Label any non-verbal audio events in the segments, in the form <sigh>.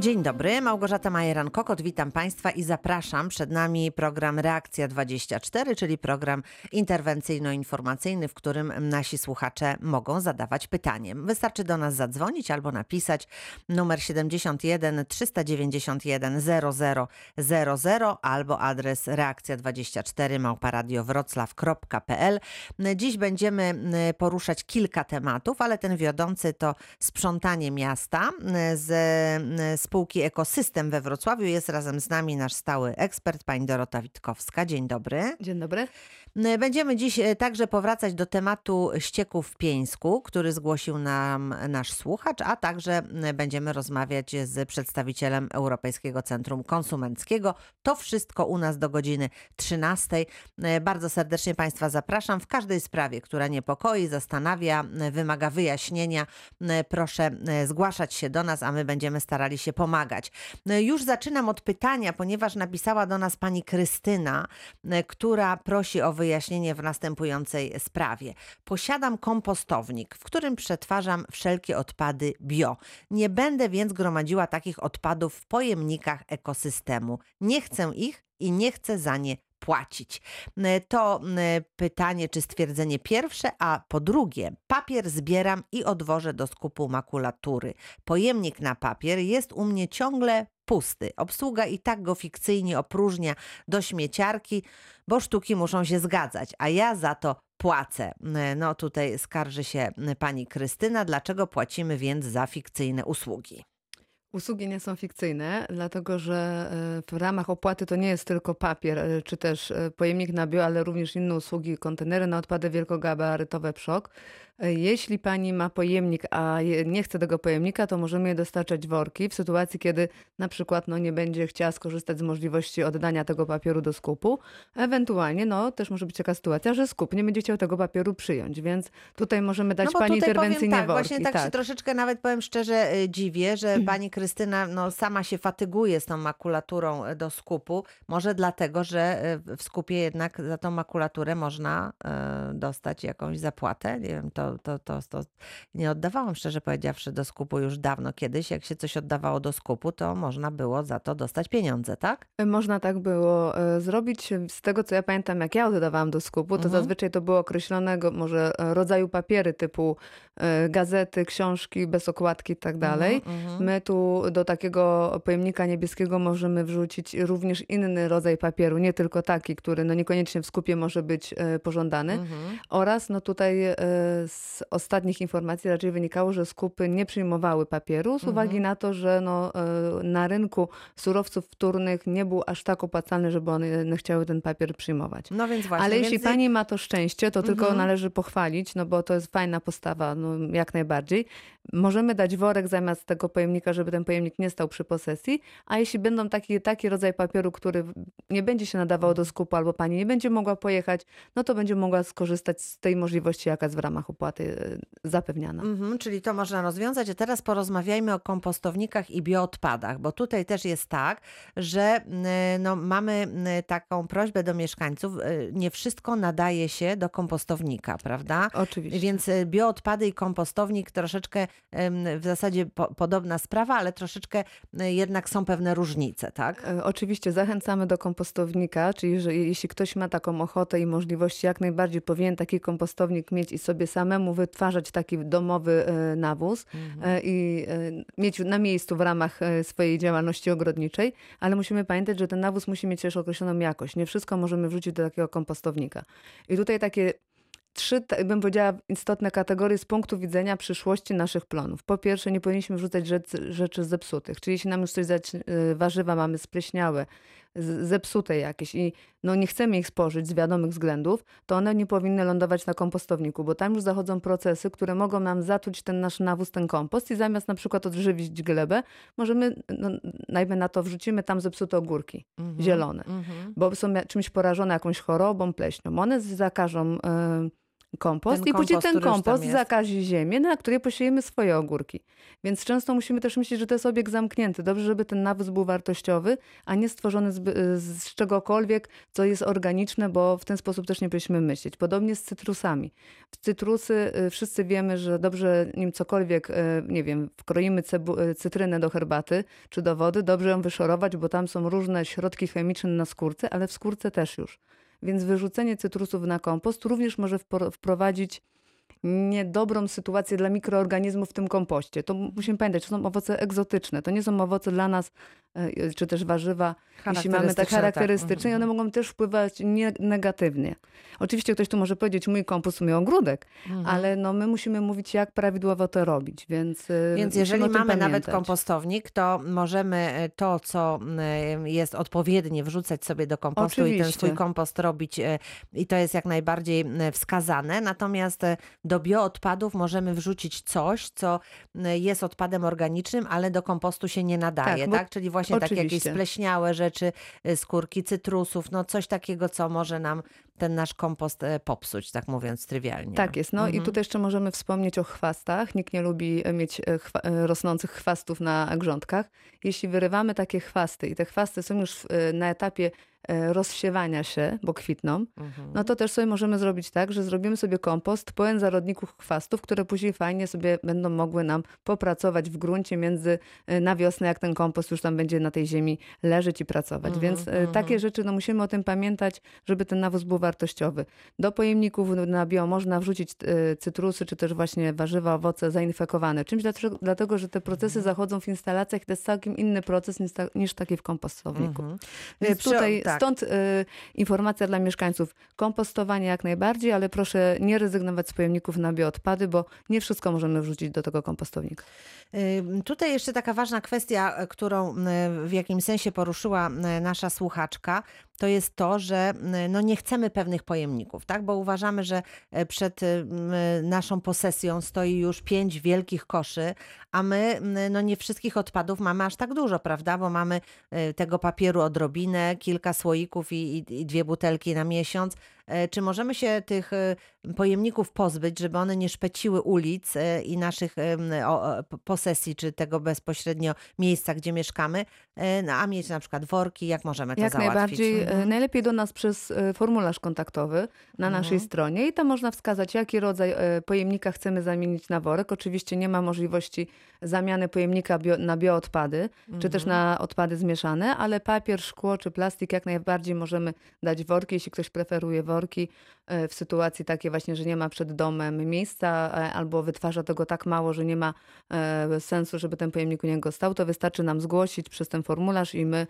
Dzień dobry, Małgorzata Majeran-Kokot, witam Państwa i zapraszam. Przed nami program Reakcja 24, czyli program interwencyjno-informacyjny, w którym nasi słuchacze mogą zadawać pytanie. Wystarczy do nas zadzwonić albo napisać numer 71 391 0000 albo adres reakcja24 małparadiowroclaw.pl. Dziś będziemy poruszać kilka tematów, ale ten wiodący to sprzątanie miasta z spółki Ekosystem we Wrocławiu. Jest razem z nami nasz stały ekspert, pani Dorota Witkowska. Dzień dobry. Dzień dobry. Będziemy dziś e, także powracać do tematu ścieków w Pieńsku, który zgłosił nam nasz słuchacz, a także będziemy rozmawiać z przedstawicielem Europejskiego Centrum Konsumenckiego. To wszystko u nas do godziny 13. E, bardzo serdecznie Państwa zapraszam. W każdej sprawie, która niepokoi, zastanawia, wymaga wyjaśnienia, proszę zgłaszać się do nas, a my będziemy starali się pomagać. Już zaczynam od pytania, ponieważ napisała do nas pani Krystyna, która prosi o wyjaśnienie w następującej sprawie. Posiadam kompostownik, w którym przetwarzam wszelkie odpady bio. Nie będę więc gromadziła takich odpadów w pojemnikach ekosystemu. Nie chcę ich i nie chcę za nie płacić. To pytanie czy stwierdzenie pierwsze, a po drugie, papier zbieram i odwożę do skupu makulatury. Pojemnik na papier jest u mnie ciągle pusty. Obsługa i tak go fikcyjnie opróżnia do śmieciarki, bo sztuki muszą się zgadzać, a ja za to płacę. No tutaj skarży się pani Krystyna, dlaczego płacimy więc za fikcyjne usługi. Usługi nie są fikcyjne, dlatego że e, w ramach opłaty to nie jest tylko papier e, czy też e, pojemnik na bio, ale również inne usługi, kontenery na odpady wielkogabarytowe PSZOK. Jeśli pani ma pojemnik, a nie chce tego pojemnika, to możemy je dostarczać worki w sytuacji, kiedy na przykład no, nie będzie chciała skorzystać z możliwości oddania tego papieru do skupu. Ewentualnie no, też może być taka sytuacja, że skup nie będzie chciał tego papieru przyjąć, więc tutaj możemy dać no pani interwencyjnie tak, worki. Właśnie tak, tak, się troszeczkę nawet powiem szczerze dziwię, że pani Krystyna no, sama się fatyguje z tą makulaturą e, do skupu. Może dlatego, że e, w skupie jednak za tą makulaturę można dostać jakąś zapłatę. Nie wiem, to, to, to, to nie oddawałam szczerze powiedziawszy do skupu już dawno kiedyś. Jak się coś oddawało do skupu, to można było za to dostać pieniądze, tak? Można tak było zrobić. Z tego co ja pamiętam, jak ja oddawałam do skupu, to mhm. zazwyczaj to było określonego może rodzaju papiery typu gazety, książki bez okładki i tak dalej. Mhm, mhm. My tu do takiego pojemnika niebieskiego możemy wrzucić również inny rodzaj papieru, nie tylko taki, który no niekoniecznie w skupie może być e, pożądany. Mhm. Oraz no tutaj e, z ostatnich informacji raczej wynikało, że skupy nie przyjmowały papieru z uwagi mhm. na to, że no, e, na rynku surowców wtórnych nie był aż tak opłacalny, żeby one chciały ten papier przyjmować. No więc właśnie. Ale jeśli pani ma to szczęście, to mhm. tylko należy pochwalić, no bo to jest fajna postawa, no jak najbardziej. Możemy dać worek zamiast tego pojemnika, żeby ten pojemnik nie stał przy posesji, a jeśli będą taki, taki rodzaj papieru, który nie będzie się nadawał do skupu albo pani nie będzie mogła pojechać, no to będzie mogła skorzystać z tej możliwości, jaka jest w ramach opłaty e, zapewniana. Mhm, czyli to można rozwiązać. A teraz porozmawiajmy o kompostownikach i bioodpadach, bo tutaj też jest tak, że no, mamy taką prośbę do mieszkańców, e, nie wszystko nadaje się do kompostownika, prawda? Oczywiście. Więc e, bioodpady i kompostownik troszeczkę w zasadzie po, podobna sprawa, ale troszeczkę y, jednak są pewne różnice, tak? E, oczywiście zachęcamy do kompostownika, czyli że jeśli ktoś ma taką ochotę i możliwości, jak najbardziej powinien taki kompostownik mieć i sobie samemu wytwarzać taki domowy e, nawóz mhm. E, i mieć na miejscu w ramach swojej działalności ogrodniczej, ale musimy pamiętać, że ten nawóz musi mieć też określoną jakość. Nie wszystko możemy wrzucić do takiego kompostownika. I tutaj takie trzy, bym powiedziała, istotne kategorie z punktu widzenia przyszłości naszych plonów. Po pierwsze, nie powinniśmy wrzucać rzeczy, rzeczy zepsutych, czyli jeśli nam już coś y, warzywa mamy spleśniałe, zepsute jakieś i no nie chcemy ich spożyć z wiadomych względów, to one nie powinny lądować na kompostowniku, bo tam już zachodzą procesy, które mogą nam zatruć ten nasz nawóz, ten kompost i zamiast na przykład odżywić glebę, możemy, no, najpierw na to wrzucimy tam zepsute ogórki -hmm, zielone, -hmm. bo są czymś porażone jakąś chorobą, pleśnią. One zakażą y kompost Ten i później kompost, ten już tam kompost zakazi ziemię, na której posiejemy swoje ogórki. Więc często musimy też myśleć, że to jest obieg zamknięty. Dobrze, żeby ten nawóz był wartościowy, a nie stworzony z, z czegokolwiek, co jest organiczne, bo w ten sposób też nie powinniśmy myśleć. Podobnie z cytrusami. W cytrusy y, wszyscy wiemy, że dobrze nim cokolwiek, y, nie wiem, wkroimy y, cytrynę do herbaty czy do wody, dobrze ją wyszorować, bo tam są różne środki chemiczne na skórce, ale w skórce też już. Więc wyrzucenie cytrusów na kompost również może wpro- wprowadzić niedobrą sytuację dla mikroorganizmów w tym kompoście. To musimy pamiętać, to są owoce egzotyczne. To nie są owoce dla nas, e, czy też warzywa, jeśli mamy tak Charakterystyczne, tak. i one mogą też wpływać nie, negatywnie. Oczywiście ktoś tu może powiedzieć, mój kompost miał ogródek, Mhm. ale no my musimy mówić, jak prawidłowo to robić, więc e, Więc jeżeli mamy nawet pamiętać. kompostownik, to możemy e, to, co jest odpowiednie, wrzucać sobie do kompostu i ten Oczywiście. swój kompost robić i to jest jak najbardziej wskazane. Natomiast do bioodpadów możemy wrzucić coś, co e, jest odpadem organicznym, ale do kompostu się nie nadaje, Tak, tak? Czyli właśnie takie jakieś spleśniałe rzeczy, e, skórki cytrusów, no coś takiego, co może nam ten nasz kompost e, popsuć, tak mówiąc trywialnie. Tak jest. No i Mhm. tutaj jeszcze możemy wspomnieć o chwastach. Nikt nie lubi mieć chwa- rosnących chwastów na grządkach. Jeśli wyrywamy takie chwasty i te chwasty są już na etapie rozsiewania się, bo kwitną, Mhm. no to też sobie możemy zrobić tak, że zrobimy sobie kompost pełen zarodników chwastów, które później fajnie sobie będą mogły nam popracować w gruncie między e, na wiosnę, jak ten kompost już tam będzie na tej ziemi leżeć i pracować. Mhm, Więc e, takie rzeczy, no musimy o tym pamiętać, żeby ten nawóz był wartościowy. Do pojemników na bio można wrzucić e, cytrusy, czy też właśnie warzywa, owoce zainfekowane. Czymś dlatego, że te procesy Mhm. zachodzą w instalacjach i to jest całkiem inny proces niż, ta, niż taki w kompostowniku. Mhm. Więc Przy- tutaj tak. Stąd y, informacja dla mieszkańców. Kompostowanie jak najbardziej, ale proszę nie rezygnować z pojemników na bioodpady, bo nie wszystko możemy wrzucić do tego kompostownika. Tutaj jeszcze taka ważna kwestia, e, którą e, w jakimś sensie poruszyła e, nasza słuchaczka, to jest to, że e, no nie chcemy pewnych pojemników, tak? bo uważamy, że e, przed e, m, naszą posesją stoi już pięć wielkich koszy, a my m, no nie wszystkich odpadów mamy aż tak dużo, prawda? Bo mamy e, tego papieru odrobinę, kilka słoików i, i, i dwie butelki na miesiąc. E, Czy możemy się tych e, pojemników pozbyć, żeby one nie szpeciły ulic e, i naszych posesji, czy tego bezpośrednio miejsca, gdzie mieszkamy, no, a mieć na przykład worki, jak możemy to Jak załatwić? najbardziej, Mhm. najlepiej do nas przez formularz kontaktowy na naszej Mhm. stronie i tam można wskazać, jaki rodzaj pojemnika chcemy zamienić na worek. Oczywiście nie ma możliwości zamiany pojemnika bio, na bioodpady, czy też Mhm. na odpady zmieszane, ale papier, szkło czy plastik jak najbardziej możemy dać worki, jeśli ktoś preferuje worki e, w sytuacji takiej właśnie, że nie ma przed domem miejsca e, albo wytwarza tego tak mało, że nie ma e, sensu, żeby ten pojemnik u niego stał, to wystarczy nam zgłosić przez ten formularz i my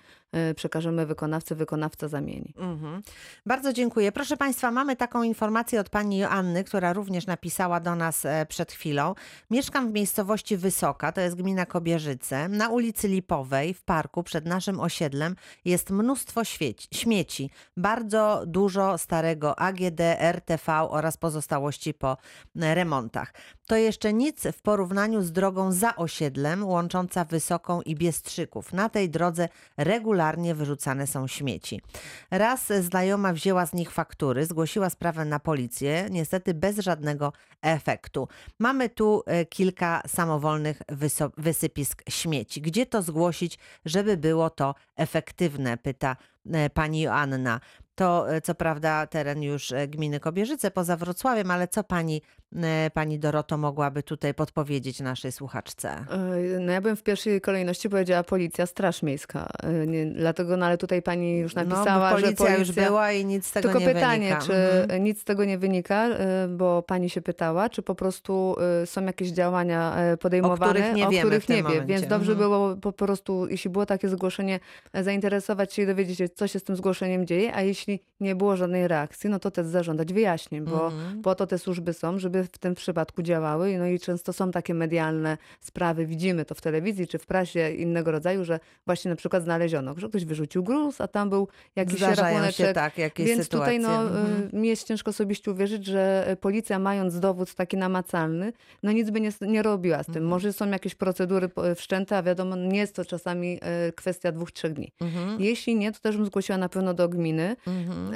przekażemy wykonawcy, wykonawca zamieni. Mhm. Bardzo dziękuję. Proszę Państwa, mamy taką informację od pani Joanny, która również napisała do nas przed chwilą. Mieszkam w miejscowości Wysoka, to jest gmina Kobierzyce. Na ulicy Lipowej w parku przed naszym osiedlem jest mnóstwo śmieci. Bardzo dużo starego AGD, RTV oraz pozostałości po remontach. To jeszcze nic w porównaniu z drogą za osiedlem łącząca Wysoką i Biestrzyków. Na tej drodze regularnie wyrzucane są śmieci. Raz znajoma wzięła z nich faktury, zgłosiła sprawę na policję, niestety bez żadnego efektu. Mamy tu e, kilka samowolnych wysypisk śmieci. Gdzie to zgłosić, żeby było to efektywne? Pyta e, pani Joanna. To e, co prawda teren już e, gminy Kobierzyce poza Wrocławiem, ale co pani, pani Doroto mogłaby tutaj podpowiedzieć naszej słuchaczce? E, No ja bym w pierwszej kolejności powiedziała policja, straż miejska. E, Nie, dlatego, no ale tutaj pani już napisała, no, bo że policja, już policja... była i nic z tego Tylko nie pytanie, wynika. czy Mhm. nic z tego nie wynika, e, bo pani się pytała, czy po prostu e, są jakieś działania e, podejmowane, których nie o których nie wie. momencie. Więc dobrze Mhm. było po prostu, jeśli było takie zgłoszenie, e, zainteresować się i dowiedzieć się, co się z tym zgłoszeniem dzieje, a jeśli nie było żadnej reakcji, no to też zażądać wyjaśnień, bo Mhm. po to te służby są, żeby w tym przypadku działały. No i często są takie medialne sprawy, widzimy to w telewizji czy w prasie innego rodzaju, że właśnie na przykład znaleziono, że ktoś wyrzucił gruz, a tam był jakiś Zdarzają rachuneczek. się tak, jakieś Więc sytuacje. tutaj no, Mhm. y, mi jest ciężko osobiście uwierzyć, że y, policja mając dowód taki namacalny, no nic by nie, nie robiła z tym. Mhm. Może są jakieś procedury po- wszczęte, a wiadomo, nie jest to czasami y, kwestia dwóch, trzech dni. Mhm. Jeśli nie, to też bym zgłosiła na pewno do gminy Mhm.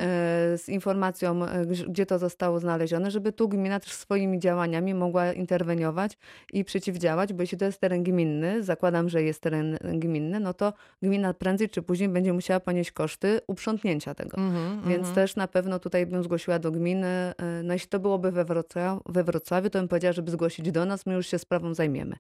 z informacją, gdzie to zostało znalezione, żeby tu gmina też swoimi działaniami mogła interweniować i przeciwdziałać, bo jeśli to jest teren gminny, zakładam, że jest teren gminny, no to gmina prędzej czy później będzie musiała ponieść koszty uprzątnięcia tego. Mhm. Więc Mhm. też na pewno tutaj bym zgłosiła do gminy. e, No jeśli to byłoby we, Wrocław, we Wrocławiu, to bym powiedziała, żeby zgłosić do nas, my już się sprawą zajmiemy.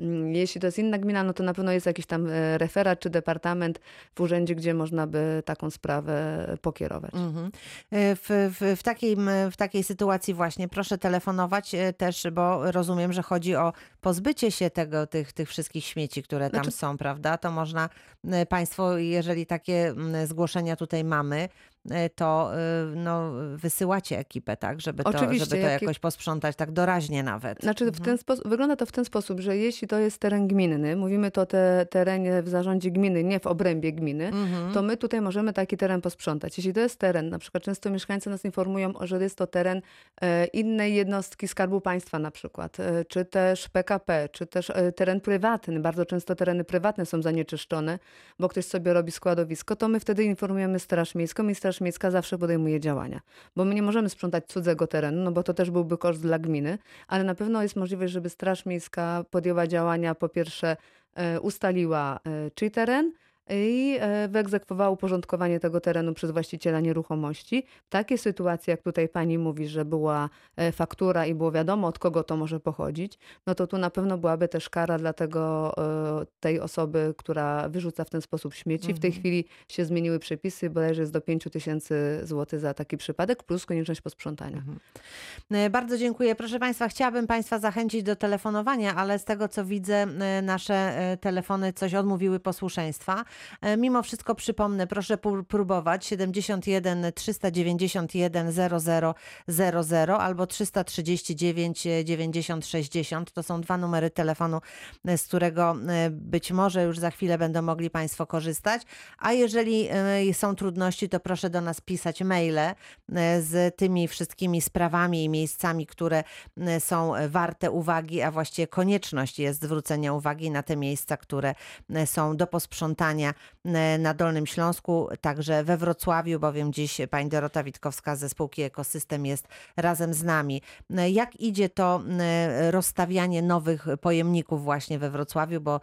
Mm, Jeśli to jest inna gmina, no to na pewno jest jakiś tam e, referat czy departament w urzędzie, gdzie można by taką sprawę pokierować. Mhm. E, W, w, w, takiej, w takiej sytuacji właśnie proszę telefonować e, też, bo rozumiem, że chodzi o pozbycie się tego, tych, tych wszystkich śmieci, które tam Znaczy- są, prawda? To można Państwo, jeżeli takie m, zgłoszenia tutaj mamy, to e, no, wysyłacie ekipę, tak? Żeby to, Oczywiście, żeby to jakie- jakoś posprzątać tak doraźnie nawet. Znaczy w Mhm. ten sposób, wygląda to w ten sposób, że jeśli to jest teren gminny, mówimy to te terenie w zarządzie gminy, nie w obrębie gminy, Mhm. to my tutaj możemy taki teren posprzątać. Jeśli to jest teren, na przykład często mieszkańcy nas informują, że jest to teren e, innej jednostki Skarbu Państwa na przykład, e, czy też PKP, czy też e, teren prywatny. Bardzo często tereny prywatne są zanieczyszczone, bo ktoś sobie robi składowisko, to my wtedy informujemy Straż Miejską i Straż Miejska zawsze podejmuje działania. Bo my nie możemy sprzątać cudzego terenu, no bo to też byłby koszt dla gminy, ale na pewno jest możliwość, żeby Straż Miejska podjęła działania, po pierwsze e, ustaliła e, czyj teren, i e, wyegzekwowała uporządkowanie tego terenu przez właściciela nieruchomości. Takie sytuacje, jak tutaj pani mówi, że była e, faktura i było wiadomo, od kogo to może pochodzić, no to tu na pewno byłaby też kara dla tego, e, tej osoby, która wyrzuca w ten sposób śmieci. W tej Mhm. chwili się zmieniły przepisy, bodajże jest do 5 tysięcy złotych za taki przypadek, plus konieczność posprzątania. Mhm. Bardzo dziękuję. Proszę Państwa, chciałabym Państwa zachęcić do telefonowania, ale z tego co widzę, nasze telefony coś odmówiły posłuszeństwa. E, Mimo wszystko przypomnę, proszę próbować 71 391 00 00 albo 339 90 60. To są dwa numery telefonu, e, z którego e, być może już za chwilę będą mogli Państwo korzystać. A jeżeli są trudności, to proszę do nas pisać maile z tymi wszystkimi sprawami i miejscami, które są warte uwagi, a właściwie konieczność jest zwrócenia uwagi na te miejsca, które są do posprzątania e, na Dolnym Śląsku, także we Wrocławiu, bowiem dziś pani Dorota Witkowska ze spółki Ekosystem jest razem z nami. E, Jak idzie to e, rozstawianie nowych pojemników właśnie we Wrocławiu, bo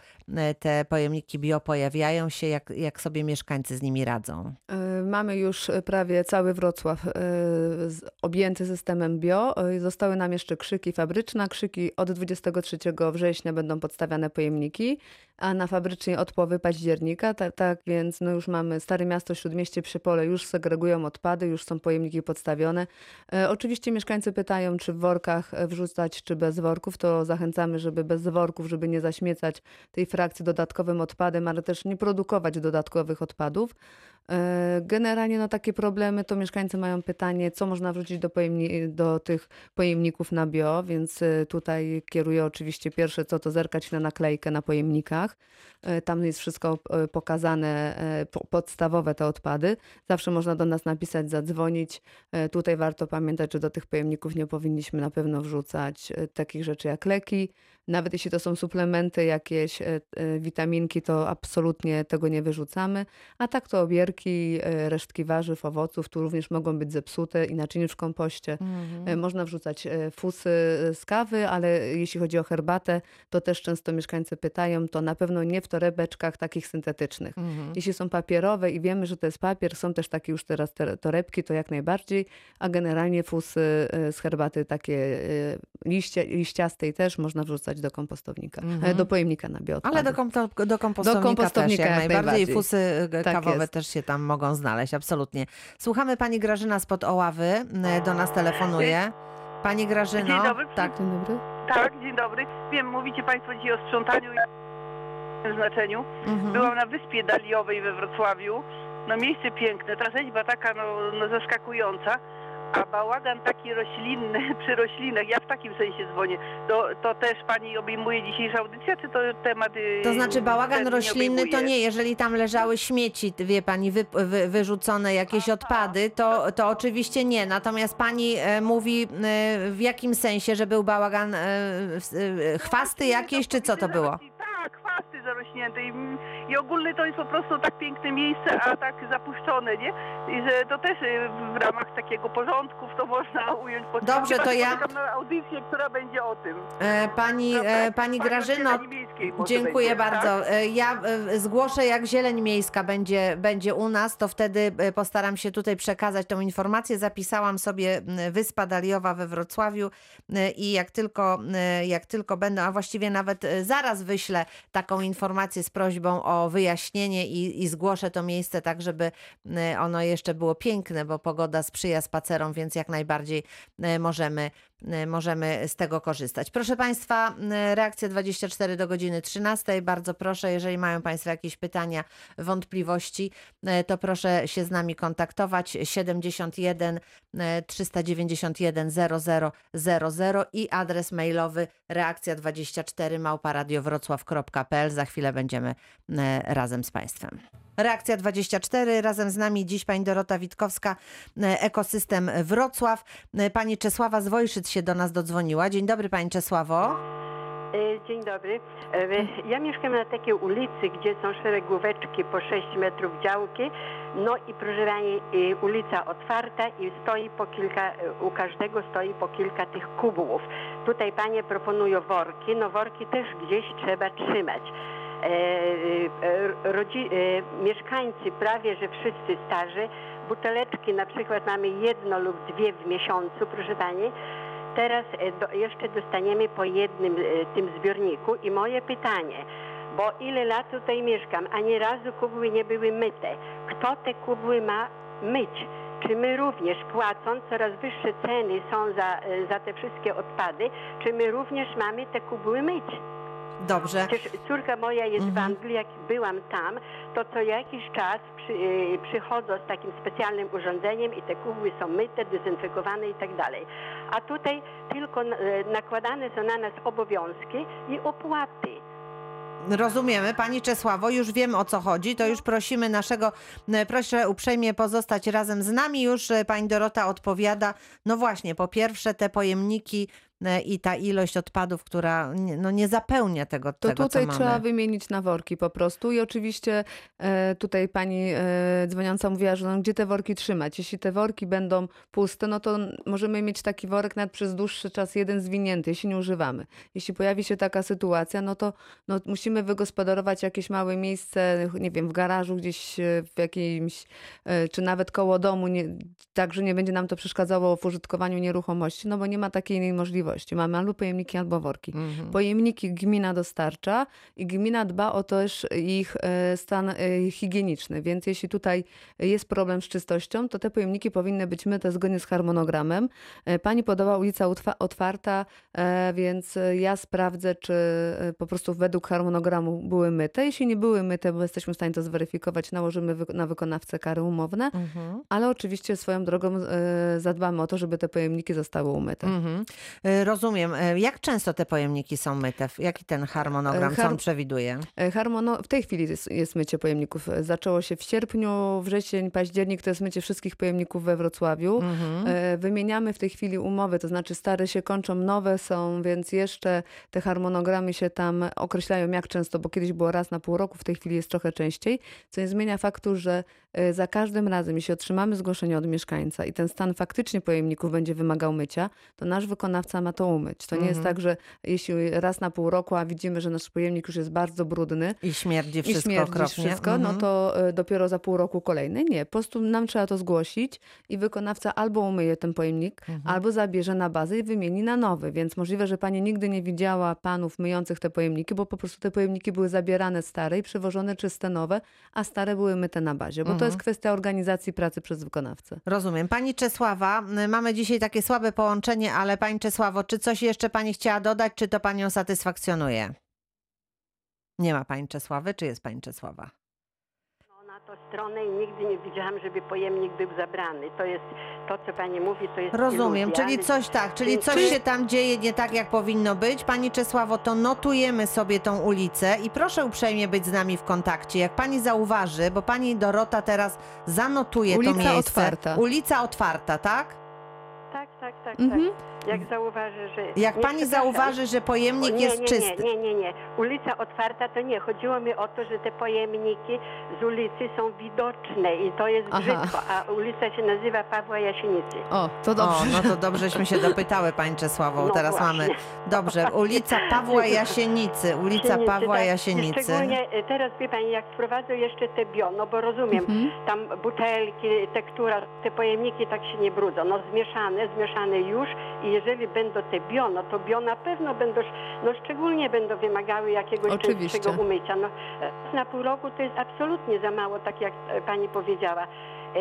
te pojemniki bio pojawiają się, jak, jak sobie mieszkańcy z nimi radzą? Mamy już prawie cały Wrocław objęty systemem bio. Zostały nam jeszcze krzyki fabryczne. Krzyki od 23 września będą podstawiane pojemniki, a na fabrycznej od połowy października. Tak, tak więc no już mamy Stare Miasto, Śródmieście, Przypole, już segregują odpady, już są pojemniki podstawione. E, Oczywiście mieszkańcy pytają, czy w workach e, wrzucać, czy bez worków. To zachęcamy, żeby bez worków, żeby nie zaśmiecać tej frakcji dodatkowym odpadem, ale też nie produkować dodatkowych odpadów. E, Generalnie no, takie problemy to mieszkańcy mają pytanie, co można wrzucić do, pojemni- do tych pojemników na bio, więc e, tutaj kieruję oczywiście pierwsze co to zerkać na naklejkę na pojemnikach. E, Tam jest wszystko pokazane, po- podstawowe te odpady. Zawsze można do nas napisać, zadzwonić. Tutaj warto pamiętać, że do tych pojemników nie powinniśmy na pewno wrzucać takich rzeczy jak leki. Nawet jeśli to są suplementy, jakieś e, e, witaminki, to absolutnie tego nie wyrzucamy. A tak to obierki, e, resztki warzyw, owoców, tu również mogą być zepsute i naczynie w kompoście. E, Można wrzucać fusy z kawy, ale jeśli chodzi o herbatę, to też często mieszkańcy pytają, to na pewno nie w torebeczkach takich syntetycznych. Mhm. Jeśli są papierowe i wiemy, że to jest papier, są też takie już teraz te torebki, to jak najbardziej, a generalnie fusy z herbaty takie liście, liściastej też można wrzucać do kompostownika, e, Mhm. do pojemnika na bioodpady. Ale do, kompo- do kompostownika, kompostownika też jak najbardziej. I najbardziej. fusy e, Tak kawowe jest. też się tam mogą znaleźć, absolutnie. Słuchamy pani Grażyna spod Oławy, e, do nas telefonuje. Pani Grażyno, Dzień dobry. tak, Dzień dobry. Tak, dzień dobry. Wiem, mówicie Państwo dzisiaj o sprzątaniu i znaczeniu. mhm. Byłam na Wyspie Daliowej we Wrocławiu. No miejsce piękne, ta rzeźba taka no, no zaskakująca, A bałagan taki roślinny, <laughs> przy roślinach, ja w takim sensie dzwonię, to, to też pani obejmuje dzisiejsza audycja, czy to temat... y, To znaczy bałagan roślinny to obejmuje? nie, jeżeli tam leżały śmieci, wie pani, wy, wy, wyrzucone jakieś odpady, to, to oczywiście nie. Natomiast pani e, mówi e, w jakim sensie, że był bałagan, e, chwasty jakieś, czy co to było? Tak, chwasty zarośnięte I, i ogólnie to jest po prostu tak piękne miejsce, a tak zapuszczone, nie? I że to też y, w ramach takiego porządku to można ująć. pod- Dobrze, to ja- na audycję, która będzie o tym. E, Pani, e, pani Pani Grażyno, Dziękuję będzie, bardzo. Tak? E, Ja zgłoszę, jak zieleń miejska będzie, będzie u nas, to wtedy postaram się tutaj przekazać tą informację. Zapisałam sobie Wyspa Daliowa we Wrocławiu i jak tylko, jak tylko będę, a właściwie nawet zaraz wyślę taką informację z prośbą o wyjaśnienie i, i zgłoszę to miejsce tak, żeby e, ono jeszcze było piękne, bo pogoda sprzyja spacerom, więc jak najbardziej e, możemy możemy z tego korzystać. Proszę Państwa, m, reakcja 24 do godziny 13. Bardzo proszę, jeżeli mają Państwo jakieś pytania, wątpliwości, e, to proszę się z nami kontaktować 71 e, 391 0000 i adres mailowy reakcja 24 małparadiowrocław.pl. Za chwilę będziemy razem z Państwem. Reakcja 24. Razem z nami dziś pani Dorota Witkowska, Ekosystem Wrocław. Pani Czesława z Się do nas dodzwoniła. Dzień dobry Pani Czesławo. E, Dzień dobry. E, Ja mieszkam na takiej ulicy, gdzie są szeregóweczki po 6 metrów działki. No i proszę Pani, e, ulica otwarta i stoi po kilka, u każdego stoi po kilka tych kubłów. Tutaj Panie proponują worki, no worki też gdzieś trzeba trzymać. Rodzi, mieszkańcy prawie, że wszyscy starzy, buteleczki na przykład mamy jedno lub dwie w miesiącu, proszę Pani. Teraz e, do, jeszcze dostaniemy po jednym e, tym zbiorniku i moje pytanie, bo ile lat tutaj mieszkam, ani razu kubły nie były myte. Kto te kubły ma myć? Czy my również płacąc coraz wyższe ceny są za, e, za te wszystkie odpady, czy my również mamy te kubły myć? Dobrze. Przecież córka moja jest w Mhm. Anglii, jak byłam tam, to co jakiś czas przy, y, przychodzą z takim specjalnym urządzeniem i te kubły są myte, dezynfekowane i tak dalej. A tutaj tylko y, nakładane są na nas obowiązki i opłaty. Rozumiemy, Pani Czesławo, już wiem o co chodzi. To już prosimy naszego, e, proszę uprzejmie pozostać razem z nami. Już Pani Dorota odpowiada. No właśnie, po pierwsze te pojemniki i ta ilość odpadów, która nie- no, nie zapełnia tego, To tego tutaj trzeba wymienić na worki po prostu. I oczywiście e, tutaj pani e, dzwoniąca mówiła, że no, gdzie te worki trzymać. Jeśli te worki będą puste, no to możemy mieć taki worek nawet przez dłuższy czas jeden zwinięty, jeśli nie używamy. Jeśli pojawi się taka sytuacja, no to no, musimy wygospodarować jakieś małe miejsce, nie wiem, w garażu gdzieś, e, w jakimś, e, czy nawet koło domu, nie, tak, że nie będzie nam to przeszkadzało w użytkowaniu nieruchomości, no bo nie ma takiej innej możliwości. Mamy albo pojemniki, albo worki. Mhm. Pojemniki gmina dostarcza i gmina dba o też ich e, stan e, higieniczny, więc jeśli tutaj jest problem z czystością, to te pojemniki powinny być myte zgodnie z harmonogramem. E, Pani podała ulica otwarta, więc ja sprawdzę, czy po prostu według harmonogramu były myte. Jeśli nie były myte, bo jesteśmy w stanie to zweryfikować, nałożymy na wykonawcę kary umowne, Mhm. ale oczywiście swoją drogą zadbamy o to, żeby te pojemniki zostały umyte. Mhm. E, Rozumiem. E, Jak często te pojemniki są myte? Jaki ten harmonogram, co har- on przewiduje? E, Harmono... W tej chwili jest, jest mycie pojemników. Zaczęło się w sierpniu, wrzesień, październik to jest mycie wszystkich pojemników we Wrocławiu. Mhm. Wymieniamy w tej chwili umowy, to znaczy stare się kończą, nowe są, więc jeszcze te harmonogramy się tam określają jak często, bo kiedyś było raz na pół roku, w tej chwili jest trochę częściej, co nie zmienia faktu, że za każdym razem, jeśli otrzymamy zgłoszenie od mieszkańca i ten stan faktycznie pojemników będzie wymagał mycia, to nasz wykonawca ma to umyć. To nie jest Mhm. tak, że jeśli raz na pół roku, a widzimy, że nasz pojemnik już jest bardzo brudny, I śmierdzi i wszystko śmierdzi okropnie. wszystko, no Mhm. to e, dopiero za pół roku kolejny. Nie, po prostu nam trzeba to zgłosić i wykonawca albo umyje ten pojemnik, Mhm. albo zabierze na bazę i wymieni na nowy. Więc możliwe, że pani nigdy nie widziała panów myjących te pojemniki, bo po prostu te pojemniki były zabierane stare i przywożone czyste nowe, a stare były myte na bazie, bo to Mhm. jest kwestia organizacji pracy przez wykonawcę. Rozumiem. Pani Czesława, y, mamy dzisiaj takie słabe połączenie, ale Pani Czesławo, czy coś jeszcze Pani chciała dodać, czy to Panią satysfakcjonuje? Nie ma Pani Czesławy, czy jest Pani Czesława? Stronę i nigdy nie widziałam, żeby pojemnik był zabrany. To jest to, co pani mówi, to jest Rozumiem, iluzja, czyli coś tak, czyli Czyli- coś się tam dzieje nie tak, jak powinno być. Pani Czesławo, to notujemy sobie tą ulicę i proszę uprzejmie być z nami w kontakcie. Jak pani zauważy, bo pani Dorota teraz zanotuje Ulica to miejsce. otwarta. Ulica otwarta, tak? Tak, tak, tak, Mhm. tak. Jak zauważy, że... Jak nie, pani przepraszam. zauważy, że O, pojemnik nie, jest nie, czysty. Nie, nie, nie, nie. Ulica otwarta to nie. Chodziło mi o to, że te pojemniki z ulicy są widoczne i to jest Aha. brzydko, a ulica się nazywa Pawła Jasienicy. O, to O, dobrze. no to dobrześmy się dopytały, pani Czesławo. No Teraz właśnie. mamy. Dobrze, ulica Pawła <laughs> Jasienicy. Ulica Jasienicy, Pawła tak. I Jasienicy. szczególnie e, teraz, wie pani, jak wprowadzą jeszcze te bio, no bo rozumiem, Mhm. tam butelki, tektura, te pojemniki tak się nie brudzą. No zmieszane, zmieszane już i jeżeli będą te bio, no to bio na pewno będą, no szczególnie będą wymagały jakiegoś Oczywiście. częstszego umycia. No, na pół roku to jest absolutnie za mało, tak jak pani powiedziała.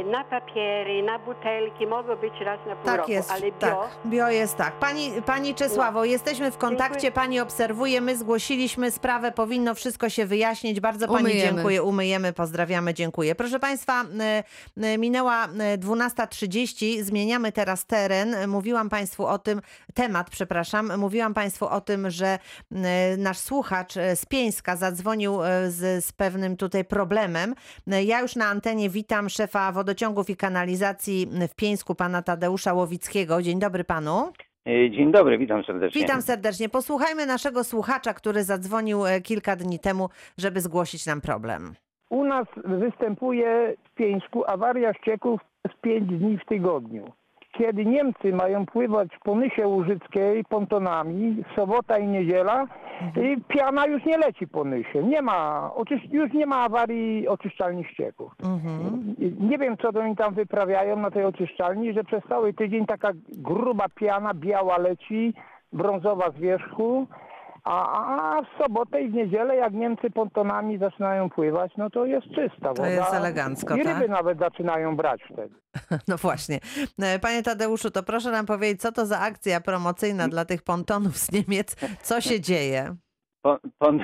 Na papiery, na butelki mogą być raz na pół Tak roku, jest, ale bio... tak. Bio jest tak. Pani, pani Czesławo, jesteśmy w kontakcie, Dziękuję. pani obserwuje, my zgłosiliśmy sprawę, powinno wszystko się wyjaśnić. Bardzo pani Umyjemy. dziękuję, umyjemy, pozdrawiamy, dziękuję. Proszę państwa, minęła e, 12.30, zmieniamy teraz teren. Mówiłam państwu o tym, temat, przepraszam, mówiłam państwu o tym, że nasz słuchacz e, z Pieńska zadzwonił e, z, z pewnym tutaj problemem. E, Ja już na antenie witam szefa wodociągów i kanalizacji w Pieńsku, pana Tadeusza Łowickiego. Dzień dobry panu. E, Dzień dobry, witam serdecznie. Witam serdecznie. Posłuchajmy naszego słuchacza, który zadzwonił e, kilka dni temu, żeby zgłosić nam problem. U nas występuje w Pieńsku awaria ścieków z 5 dni w tygodniu. Kiedy Niemcy mają pływać po Nysie Łużyckiej pontonami, sobota i niedziela, i piana już nie leci po Nysie. Nie ma, już nie ma awarii oczyszczalni ścieków. Mhm. Nie wiem, co to oni tam wyprawiają na tej oczyszczalni, że przez cały tydzień taka gruba piana, biała leci, brązowa z wierzchu, a, a w sobotę i w niedzielę, jak Niemcy pontonami zaczynają pływać, no to jest czysta woda. jest elegancko, I ryby tak? nawet zaczynają brać wtedy. <laughs> No właśnie. E, Panie Tadeuszu, to proszę nam powiedzieć, co to za akcja promocyjna dla tych pontonów z Niemiec? Co się dzieje? Pon, pon,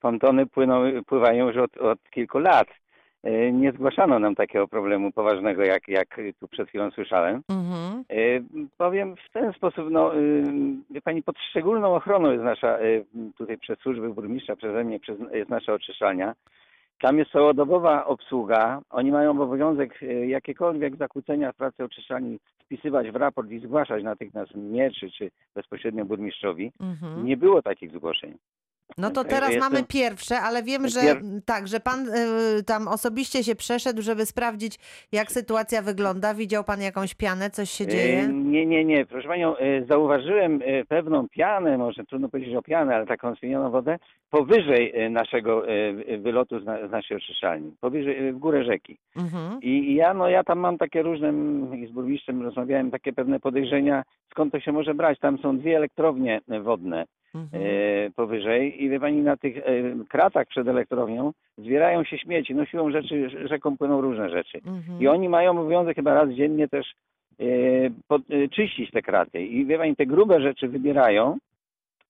pontony płyną, pływają już od, od kilku lat. E, Nie zgłaszano nam takiego problemu poważnego, jak, jak tu przed chwilą słyszałem. Mhm. E, Powiem w ten sposób, no, e, wie pani, pod szczególną ochroną jest nasza, e, tutaj przez służby burmistrza, przeze mnie, przez, jest nasza oczyszczalnia. Tam jest całodobowa obsługa. Oni mają obowiązek e, jakiekolwiek zakłócenia w pracy oczyszczalni wpisywać w raport i zgłaszać natychmiast mnie czy, czy bezpośrednio burmistrzowi. Mhm. Nie było takich zgłoszeń. No to teraz jestem- mamy pierwsze, ale wiem, że Pier- tak, że pan y, tam osobiście się przeszedł, żeby sprawdzić, jak sytuacja wygląda. Widział pan jakąś pianę, coś się E, dzieje? Nie, nie, nie. Proszę Panią, e, zauważyłem e, pewną pianę, może trudno powiedzieć o pianę, ale taką spienioną wodę, powyżej e, naszego wylotu z, na, z naszej oczyszczalni, powyżej, w górę rzeki. Mhm. I ja, no ja tam mam takie różne, i z burmistrzem rozmawiałem, takie pewne podejrzenia, skąd to się może brać. Tam są dwie elektrownie wodne Mhm. e, powyżej i wie Pani, na tych e, kratach przed elektrownią zbierają się śmieci. No siłą rzeczy rzeką płyną różne rzeczy. Mhm. I oni mają obowiązek chyba raz dziennie też e, pod, czyścić te kraty. I wie pani, te grube rzeczy wybierają,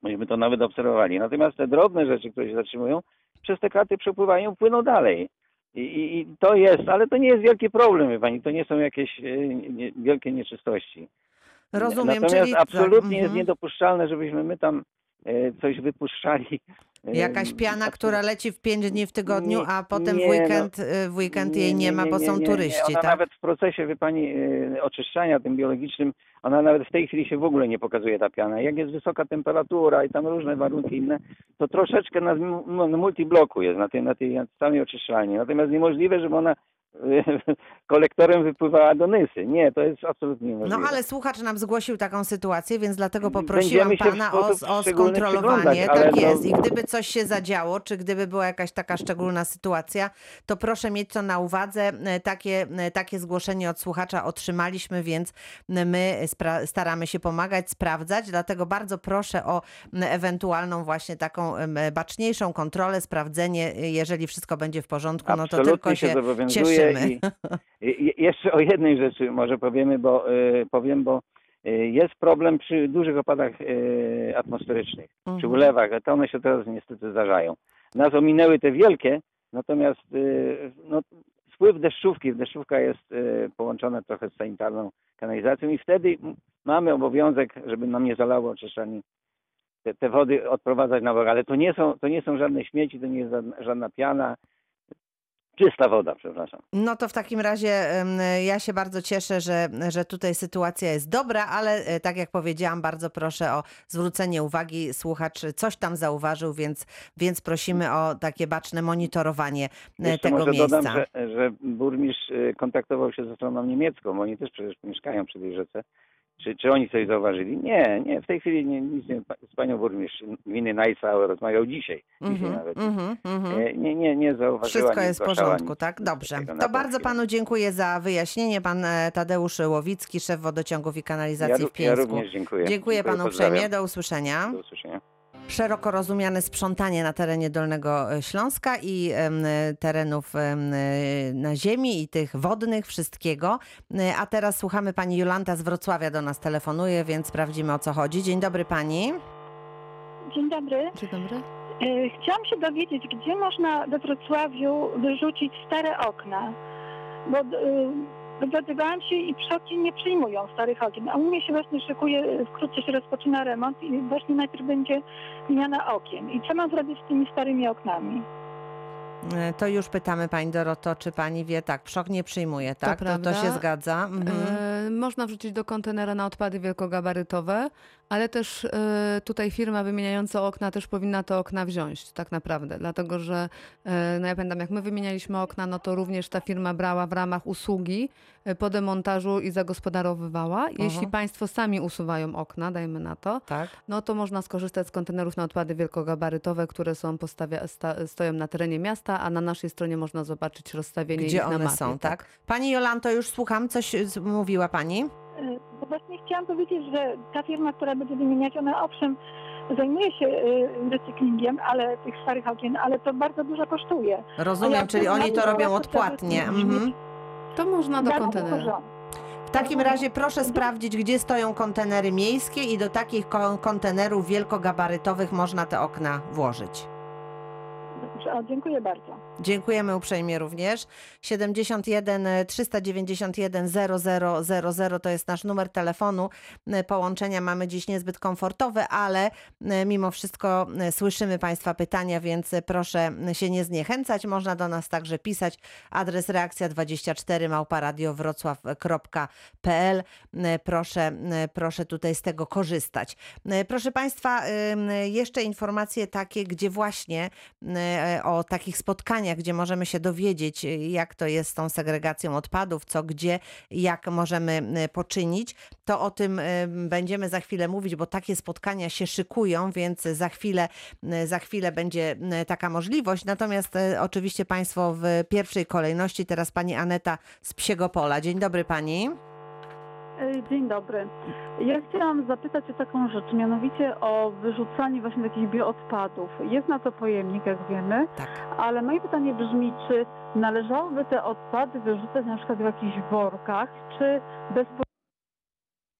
myśmy to nawet obserwowali. Natomiast te drobne rzeczy, które się zatrzymują, przez te kraty przepływają, płyną dalej. I, i, I to jest, ale to nie jest wielki problem, wie pani, to nie są jakieś nie, wielkie nieczystości. Rozumiem, Natomiast czyli tak, absolutnie jest mhm. niedopuszczalne, żebyśmy my tam coś wypuszczali. e, Jakaś piana, absolutnie. która leci w pięć dni w tygodniu, Nie, a potem w nie, no. weekend, y, w weekend jej nie, ma, bo są turyści, Ona tak? nawet w procesie, wie pani, e, oczyszczania tym biologicznym, ona nawet w tej chwili się w ogóle nie pokazuje ta piana. Jak jest wysoka temperatura i tam różne warunki inne, to troszeczkę na, na multibloku jest, na tej, na tej samej oczyszczalni. Natomiast niemożliwe, żeby ona e, <laughs> kolektorem wypływała do Nysy. Nie, to jest absolutnie No niemożliwe. ale słuchacz nam zgłosił taką sytuację, więc dlatego poprosiłam się pana o, o skontrolowanie. Tak no- jest. I gdyby coś się zadziało, czy gdyby była jakaś taka szczególna sytuacja, to proszę mieć to na uwadze. Takie, takie zgłoszenie od słuchacza otrzymaliśmy, więc my staramy się pomagać, sprawdzać. Dlatego bardzo proszę o ewentualną właśnie taką baczniejszą kontrolę, sprawdzenie, jeżeli wszystko będzie w porządku, no to Absolutnie tylko się zobowiązuję cieszymy. I, i, i jeszcze o jednej rzeczy może powiemy, bo y, powiem, bo y, jest problem przy dużych opadach y, atmosferycznych, przy Mhm. ulewach, a to one się teraz niestety zdarzają. Nas ominęły te wielkie, natomiast y, no, wpływ deszczówki. Deszczówka jest y, połączona trochę z sanitarną kanalizacją i wtedy mamy obowiązek, żeby nam nie zalało oczyszczalni te, te wody odprowadzać na bok, ale to nie są, to nie są żadne śmieci, to nie jest żadna piana, czysta woda, przepraszam. No to w takim razie ja się bardzo cieszę, że, że tutaj sytuacja jest dobra, ale e, tak jak powiedziałam, bardzo proszę o zwrócenie uwagi. Słuchacz coś tam zauważył, więc, więc prosimy o takie baczne monitorowanie e, Jeszcze tego może miejsca. dodam, że, że burmistrz y, kontaktował się ze stroną niemiecką, bo oni też przecież mieszkają przy tej rzece. Czy, czy oni coś zauważyli? Nie, nie, w tej chwili nie, nic nie, z panią burmistrz gminy Najsa rozmawiał dzisiaj, dzisiaj Mhm, nawet. mhm. E, Nie, nie, nie zauważyła. Wszystko jest w porządku, tak? Dobrze. To bardzo panu dziękuję za wyjaśnienie. Pan e, Tadeusz Łowicki, szef wodociągów i kanalizacji ja, w ró- ja również dziękuję. Dziękuję panu pozdrawiam. uprzejmie. Do usłyszenia. Do usłyszenia. Szeroko rozumiane sprzątanie na terenie Dolnego e, Śląska i e, terenów e, na ziemi i tych wodnych, wszystkiego. A teraz słuchamy pani Jolanta z Wrocławia do nas telefonuje, więc sprawdzimy o co chodzi. Dzień dobry pani. Dzień dobry. Dzień dobry. Chciałam się dowiedzieć, gdzie można we Wrocławiu wyrzucić stare okna. Bo dodywałam się i pszczołki nie przyjmują starych okien. A u mnie się właśnie szykuje, wkrótce się rozpoczyna remont i właśnie najpierw będzie wymiana okien. I co mam zrobić z tymi starymi oknami? E, To już pytamy pani Doroto, czy pani wie, tak, wszok nie przyjmuje, tak? To, to, prawda. się zgadza. Mhm. E, Można wrzucić do kontenera na odpady wielkogabarytowe, ale też e, tutaj firma wymieniająca okna też powinna te okna wziąć, tak naprawdę. Dlatego, że e, no ja pamiętam, jak my wymienialiśmy okna, no to również ta firma brała w ramach usługi po demontażu i zagospodarowywała. Jeśli państwo sami usuwają okna, dajmy na to, Tak. no to można skorzystać z kontenerów na odpady wielkogabarytowe, które są postawia, sta, stoją na terenie miasta, a na naszej stronie można zobaczyć rozstawienie Gdzie ich na one mapie. są, tak? Pani Jolanto, już słucham, coś e, mówiła pani? E, Bo właśnie chciałam powiedzieć, że ta firma, która będzie wymieniać, ona owszem zajmuje się e, recyklingiem ale tych starych okien, ale to bardzo dużo kosztuje. Rozumiem, ja czyli oni to robią odpłatnie. Mhm. To można do kontenera. W takim razie proszę sprawdzić, gdzie stoją kontenery miejskie i do takich ko- kontenerów wielkogabarytowych można te okna włożyć. Dobrze, o, dziękuję bardzo. Dziękujemy uprzejmie również. 71 391 0000 to jest nasz numer telefonu. E, Połączenia mamy dziś niezbyt komfortowe, ale e, mimo wszystko e, słyszymy Państwa pytania, więc proszę się nie zniechęcać. Można do nas także pisać. Adres reakcja 24 małparadiowrocław.pl. Proszę, proszę tutaj z tego korzystać. Proszę Państwa, jeszcze informacje takie, gdzie właśnie o takich spotkaniach, gdzie możemy się dowiedzieć, e, jak to jest z tą segregacją odpadów, co gdzie, jak możemy e, poczynić. To o tym e, będziemy za chwilę mówić, bo takie spotkania się szykują, więc za chwilę, za chwilę będzie taka możliwość. Natomiast oczywiście Państwo w pierwszej kolejności teraz pani Aneta z Psiego Pola. Dzień dobry pani. E, Dzień dobry. Ja chciałam zapytać o taką rzecz, mianowicie o wyrzucanie właśnie takich bioodpadów. Jest na to pojemnik, jak wiemy, Tak. ale moje pytanie brzmi, czy należałoby te odpady wyrzucać na przykład w jakichś workach, czy bezpośrednio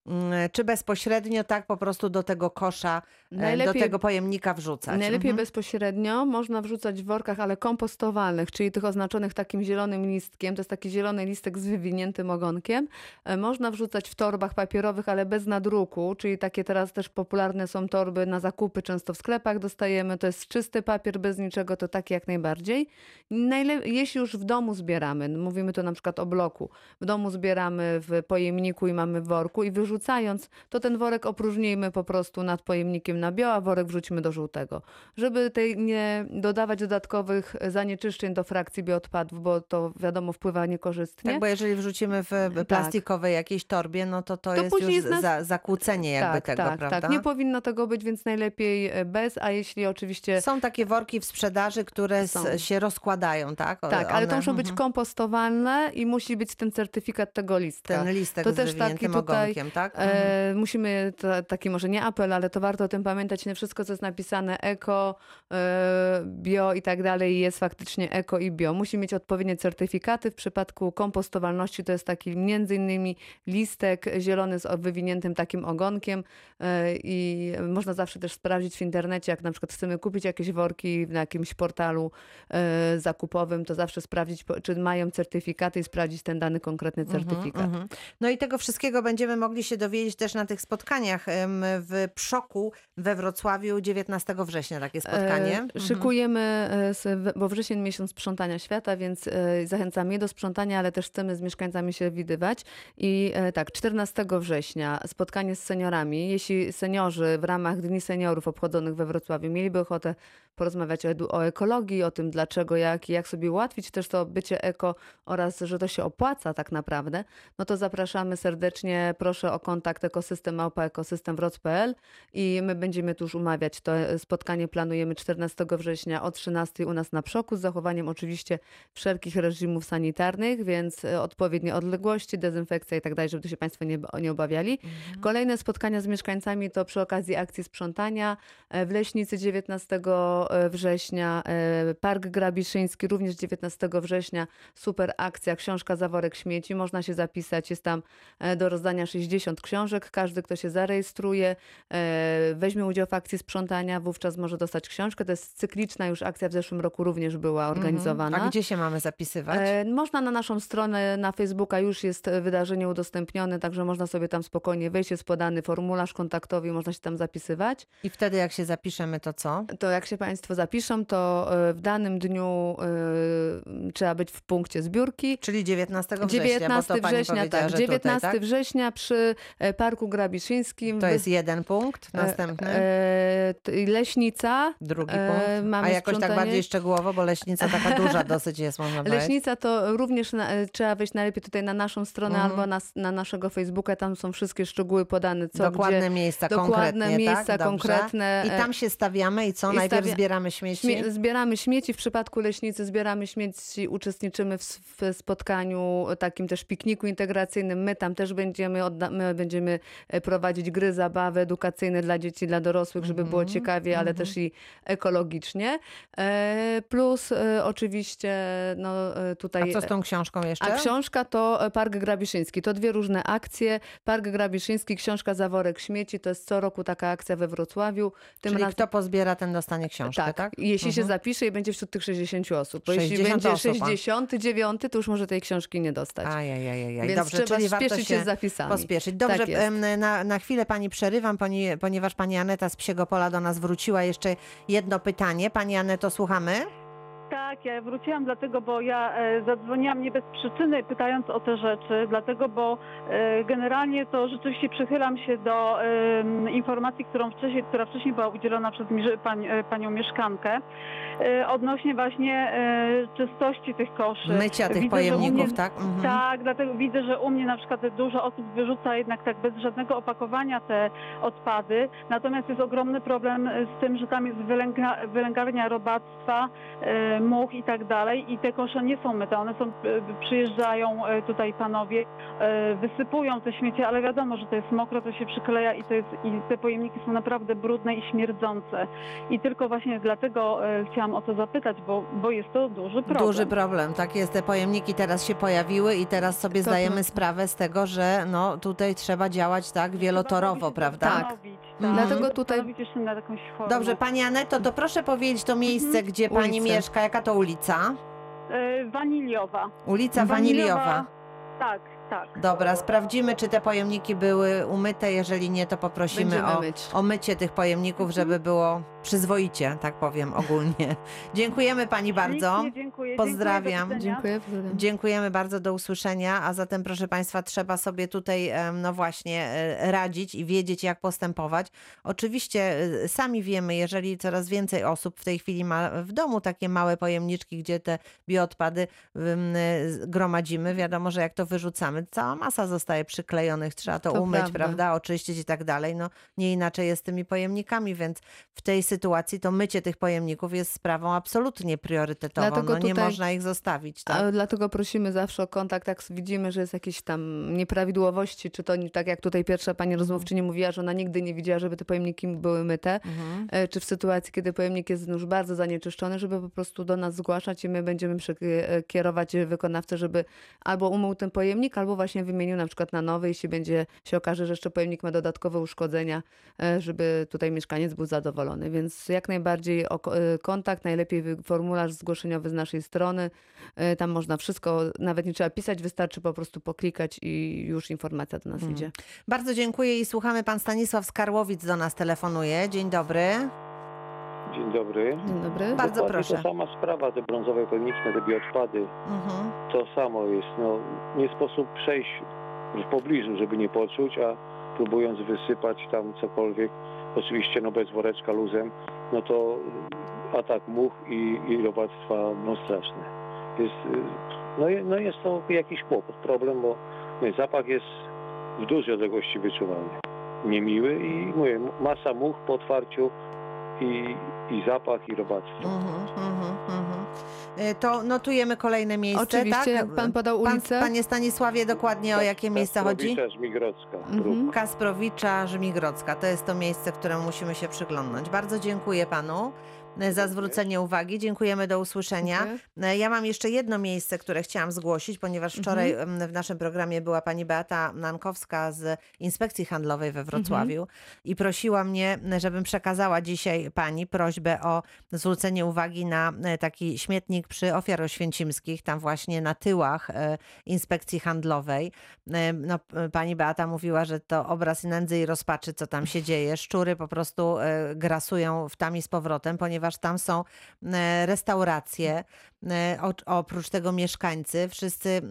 Mm, Czy bezpośrednio tak po prostu do tego kosza, e, do tego pojemnika wrzucać? Najlepiej Mhm. bezpośrednio można wrzucać w workach, ale kompostowalnych, czyli tych oznaczonych takim zielonym listkiem. To jest taki zielony listek z wywiniętym ogonkiem. E, Można wrzucać w torbach papierowych, ale bez nadruku, czyli takie teraz też popularne są torby na zakupy, często w sklepach dostajemy. To jest czysty papier, bez niczego, to taki jak najbardziej. Najle- jeśli już w domu zbieramy, mówimy tu na przykład o bloku, w domu zbieramy w pojemniku i mamy w worku i wyrzucając, to ten worek opróżnijmy po prostu nad pojemnikiem na bio, a worek wrzucimy do żółtego. Żeby tej nie dodawać dodatkowych zanieczyszczeń do frakcji bioodpadów, bo to wiadomo wpływa niekorzystnie. Tak, bo jeżeli wrzucimy w plastikowej jakiejś torbie, no to to, To jest już jest nas- za, zakłócenie jakby tak, tego, tak, prawda? tak. Nie powinno tego być, więc najlepiej e, bez, a jeśli oczywiście... Są takie worki w sprzedaży, które Są. się rozkładają, tak? O- Tak, ale to one- muszą być mhm. kompostowalne i musi być ten certyfikat tego listka. Ten listek to z też taki tutaj ogonkiem, tak? tak? Mhm. E, musimy, to, taki może nie apel, ale to warto o tym pamiętać, nie wszystko co jest napisane eko, e, bio i tak dalej jest faktycznie eko i bio. Musi mieć odpowiednie certyfikaty. W przypadku kompostowalności to jest taki między innymi listek zielony z wywiniętym takim ogonkiem e, i można zawsze też sprawdzić w internecie, jak na przykład chcemy kupić jakieś worki na jakimś portalu e, zakupowym, to zawsze sprawdzić, czy mają certyfikaty i sprawdzić ten dany konkretny certyfikat. Mhm. No i tego wszystkiego będziemy mogli się dowiedzieć też na tych spotkaniach w Przoku we Wrocławiu 19 września takie spotkanie. E, Mhm. Szykujemy, e, s- bo wrzesień miesiąc sprzątania świata, więc e, zachęcamy je do sprzątania, ale też chcemy z mieszkańcami się widywać. I e, tak, 14 września spotkanie z seniorami. Jeśli seniorzy w ramach Dni Seniorów obchodzonych we Wrocławiu mieliby ochotę porozmawiać o, o ekologii, o tym dlaczego, jak i jak sobie ułatwić też to bycie eko oraz, że to się opłaca tak naprawdę, no to zapraszamy serdecznie. Proszę o kontakt ekosystem małpa ekosystemwroc.pl i my będziemy tu już umawiać. To e, spotkanie planujemy 14 września o 13 u nas na Przoku z zachowaniem oczywiście wszelkich reżimów sanitarnych, więc e, odpowiednie odległości, dezynfekcja i tak dalej, żeby się Państwo nie, nie obawiali. Kolejne spotkania z mieszkańcami to przy okazji akcji sprzątania e, w Leśnicy 19 września, Park Grabiszyński również 19 września, super akcja, książka Zaworek Śmieci, można się zapisać, jest tam do rozdania 60 książek, każdy kto się zarejestruje, e, weźmie udział w akcji sprzątania, wówczas może dostać książkę, to jest cykliczna już akcja, w zeszłym roku również była organizowana. A gdzie się mamy zapisywać? E, Można na naszą stronę na Facebooka już jest e, wydarzenie udostępnione, także można sobie tam spokojnie wejść, jest podany formularz kontaktowy, można się tam zapisywać. I wtedy jak się zapiszemy, to co? To jak się Państwo zapiszą, to e, w danym dniu e, trzeba być w punkcie zbiórki. Czyli 19 września, 19 bo to września, tak, że 19 tutaj, tak? września przy Parku Grabiszyńskim. To jest jeden punkt, następny, e, Leśnica. drugi e, punkt. mamy A jakoś tak sprzątanie. bardziej szczegółowo, bo leśnica taka duża <laughs> dosyć jest, można powiedzieć. Leśnica to również na, e, trzeba wejść najlepiej tutaj na naszą stronę Mhm. albo na, na naszego Facebooka, tam są wszystkie szczegóły podane, co Dokładne gdzie. miejsca dokładne konkretnie, miejsca tak? Konkretne, I e, tam się stawiamy i co? i Najpierw stawia- zbieramy śmieci? Śmie- zbieramy śmieci, w przypadku leśnicy zbieramy śmieci, uczestniczymy w, w spotkaniu, takim też pikniku integracyjnym. My tam też będziemy, my będziemy e, prowadzić gry, zabawy edukacyjne dla dzieci, dla dorosłych, żeby było Mhm, ciekawie, ale też i ekologicznie. E, Plus e, oczywiście no, e, tutaj... A co z tą książką jeszcze? A książka to Park Grabiszyński. To dwie różne akcje. Park Grabiszyński, książka Zaworek Śmieci. To jest co roku taka akcja we Wrocławiu. Tym Czyli razem- kto pozbiera, ten dostanie książkę, tak? tak, jeśli się Mhm. zapisze i będzie wśród tych 60 osób. Bo jeśli 60 będzie osób, a. 69, to już może tej książki nie dostać. Ajajajaj. Więc Dobrze, trzeba czyli warto spieszyć się z zapisami. pospieszyć. Dobrze, Tak na, na chwilę pani przerywam, poni- ponieważ pani Aneta z Psiego Pola do nas wróciła. Jeszcze jedno pytanie. Pani Aneto, słuchamy? Tak, ja wróciłam dlatego, bo ja e, zadzwoniłam nie bez przyczyny pytając o te rzeczy, dlatego, bo e, generalnie to rzeczywiście przychylam się do informacji, którą wcześniej, która wcześniej była udzielona przez e, panią mieszkankę odnośnie właśnie czystości tych koszy. Mycia tych Widzę, pojemników, mnie- tak? Mhm. Tak, dlatego widzę, że u mnie na przykład dużo osób wyrzuca jednak tak bez żadnego opakowania te odpady. Natomiast jest ogromny problem z tym, że tam jest wylęga, wylęgarnia robactwa, much i tak dalej i te kosze nie są myte. One są, e, przyjeżdżają e, tutaj panowie, e, wysypują te śmiecie, ale wiadomo, że to jest mokro, to się przykleja i, to jest, i te pojemniki są naprawdę brudne i śmierdzące. I tylko właśnie dlatego chciałam o to zapytać, bo, bo jest to duży problem. Duży problem, tak jest. Te pojemniki teraz się pojawiły i teraz sobie To zdajemy prawda. sprawę z tego, że no, tutaj trzeba działać tak wielotorowo, prawda? Tak. Zastanowić, Mhm. Dlatego tutaj- jakąś formą. Dobrze, pani Aneto, to proszę powiedzieć to miejsce, Mhm. gdzie pani mieszka. Jaka to ulica? E, waniliowa. Ulica Waniliowa. Tak, tak. Dobra, sprawdzimy, czy te pojemniki były umyte. Jeżeli nie, to poprosimy Będziemy o, myć. o mycie tych pojemników, żeby było przyzwoicie, tak powiem ogólnie. <laughs> Dziękujemy pani bardzo. Dziękuję. Pozdrawiam. Dziękuję, do widzenia. Dziękuję. pozdrawiam. Dziękujemy bardzo, do usłyszenia. A zatem, proszę Państwa, trzeba sobie tutaj, em, no właśnie, e, radzić i wiedzieć, jak postępować. Oczywiście e, sami wiemy, jeżeli coraz więcej osób w tej chwili ma w domu takie małe pojemniczki, gdzie te bioodpady em, gromadzimy, wiadomo, że jak to wyrzucamy, mamy, cała masa zostaje przyklejonych, trzeba to, To umyć, prawda. prawda, oczyścić i tak dalej. No nie inaczej jest z tymi pojemnikami, więc w tej sytuacji to mycie tych pojemników jest sprawą absolutnie priorytetową. Dlatego no nie tutaj- można ich zostawić. Tak? Dlatego prosimy zawsze o kontakt, jak widzimy, że jest jakieś tam nieprawidłowości, czy to tak jak tutaj pierwsza pani rozmówczyni mówiła, że ona nigdy nie widziała, żeby te pojemniki były myte, Mhm. e, czy w sytuacji, kiedy pojemnik jest już bardzo zanieczyszczony, żeby po prostu do nas zgłaszać i my będziemy przek- kierować wykonawcę, żeby albo umył ten pojemnik, albo właśnie wymienił na przykład na nowy, jeśli będzie się okaże, że jeszcze pojemnik ma dodatkowe uszkodzenia, e, żeby tutaj mieszkaniec był zadowolony. Więc jak najbardziej e, kontakt, najlepiej formularz zgłoszeniowy z naszej strony. E, Tam można wszystko, nawet nie trzeba pisać, wystarczy po prostu poklikać i już informacja do nas Mhm. idzie. Bardzo dziękuję i słuchamy. Pan Stanisław Skarłowic do nas telefonuje. Dzień dobry. Dzień dobry. Dzień dobry. Bardzo Dokładnie proszę. Ta sama sprawa, te brązowe pojemniki, te bioodpady, Mhm. to samo jest. No, nie sposób przejść w pobliżu, żeby nie poczuć, a próbując wysypać tam cokolwiek, oczywiście no bez woreczka luzem, no to atak much i, i robactwa no straszne. Jest, no, no jest to jakiś kłopot, problem, bo zapach jest w dużej odległości wyczuwalny. Niemiły i mówię, masa much po otwarciu i, i zapach i robactwo. Mhm, mhm, mhm. Y, To notujemy kolejne miejsce, Oczywiście, tak? jak pan podał Pan, ulicę. panie Stanisławie, dokładnie o jakie miejsce chodzi? Kasprowicza, Żmigrodzka, Mhm. Kasprowicza, Żmigrodzka. To jest to miejsce, któremu musimy się przyglądnąć. Bardzo dziękuję panu za zwrócenie uwagi. Dziękujemy, do usłyszenia. Dziękuję. E, Ja mam jeszcze jedno miejsce, które chciałam zgłosić, ponieważ wczoraj em, w naszym programie była pani Beata Nankowska z Inspekcji Handlowej we Wrocławiu i prosiła mnie, żebym przekazała dzisiaj pani prośbę o zwrócenie uwagi na e, taki śmietnik przy ofiar oświęcimskich, tam właśnie na tyłach e, Inspekcji Handlowej. E, No, pani Beata mówiła, że to obraz nędzy i rozpaczy, co tam się dzieje. Szczury po prostu e, grasują w tam i z powrotem, ponieważ tam są e, restauracje, e, oprócz tego mieszkańcy, wszyscy e,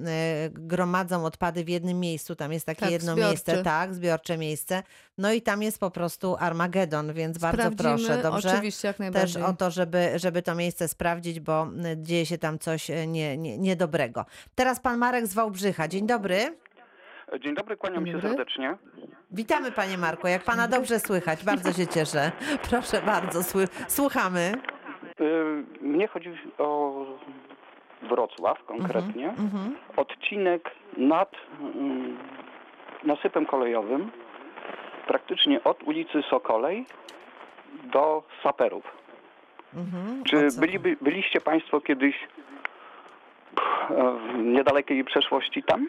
gromadzą odpady w jednym miejscu, tam jest takie Tak, jedno zbiorczy. miejsce, tak, zbiorcze miejsce, no i tam jest po prostu Armagedon, więc bardzo Sprawdzimy, proszę, dobrze? Oczywiście, jak Też najbardziej. o to, żeby, żeby to miejsce sprawdzić, bo dzieje się tam coś nie, nie, niedobrego. Teraz pan Marek z Wałbrzycha. Dzień dobry. Dzień dobry, kłaniam Dzień się dobry. serdecznie. Witamy panie Marku. Jak pana dobrze słychać, bardzo się cieszę. <laughs> Proszę bardzo, słuchamy. Y, Mnie chodzi o Wrocław konkretnie. Mhm. Odcinek nad mm, nasypem kolejowym, praktycznie od ulicy Sokolej do Saperów. Mhm. Czy byliby, byliście Państwo kiedyś w niedalekiej przeszłości tam?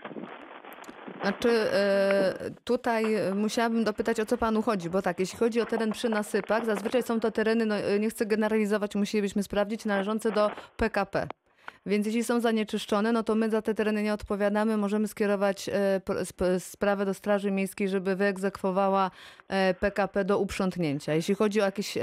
Znaczy, e, tutaj musiałabym dopytać, o co panu chodzi, bo tak, jeśli chodzi o teren przy nasypach, zazwyczaj są to tereny, no, e, nie chcę generalizować, musielibyśmy sprawdzić, należące do PKP. Więc jeśli są zanieczyszczone, no to my za te tereny nie odpowiadamy. Możemy skierować e, sprawę do Straży Miejskiej, żeby wyegzekwowała e, PKP do uprzątnięcia. Jeśli chodzi o jakiś, e,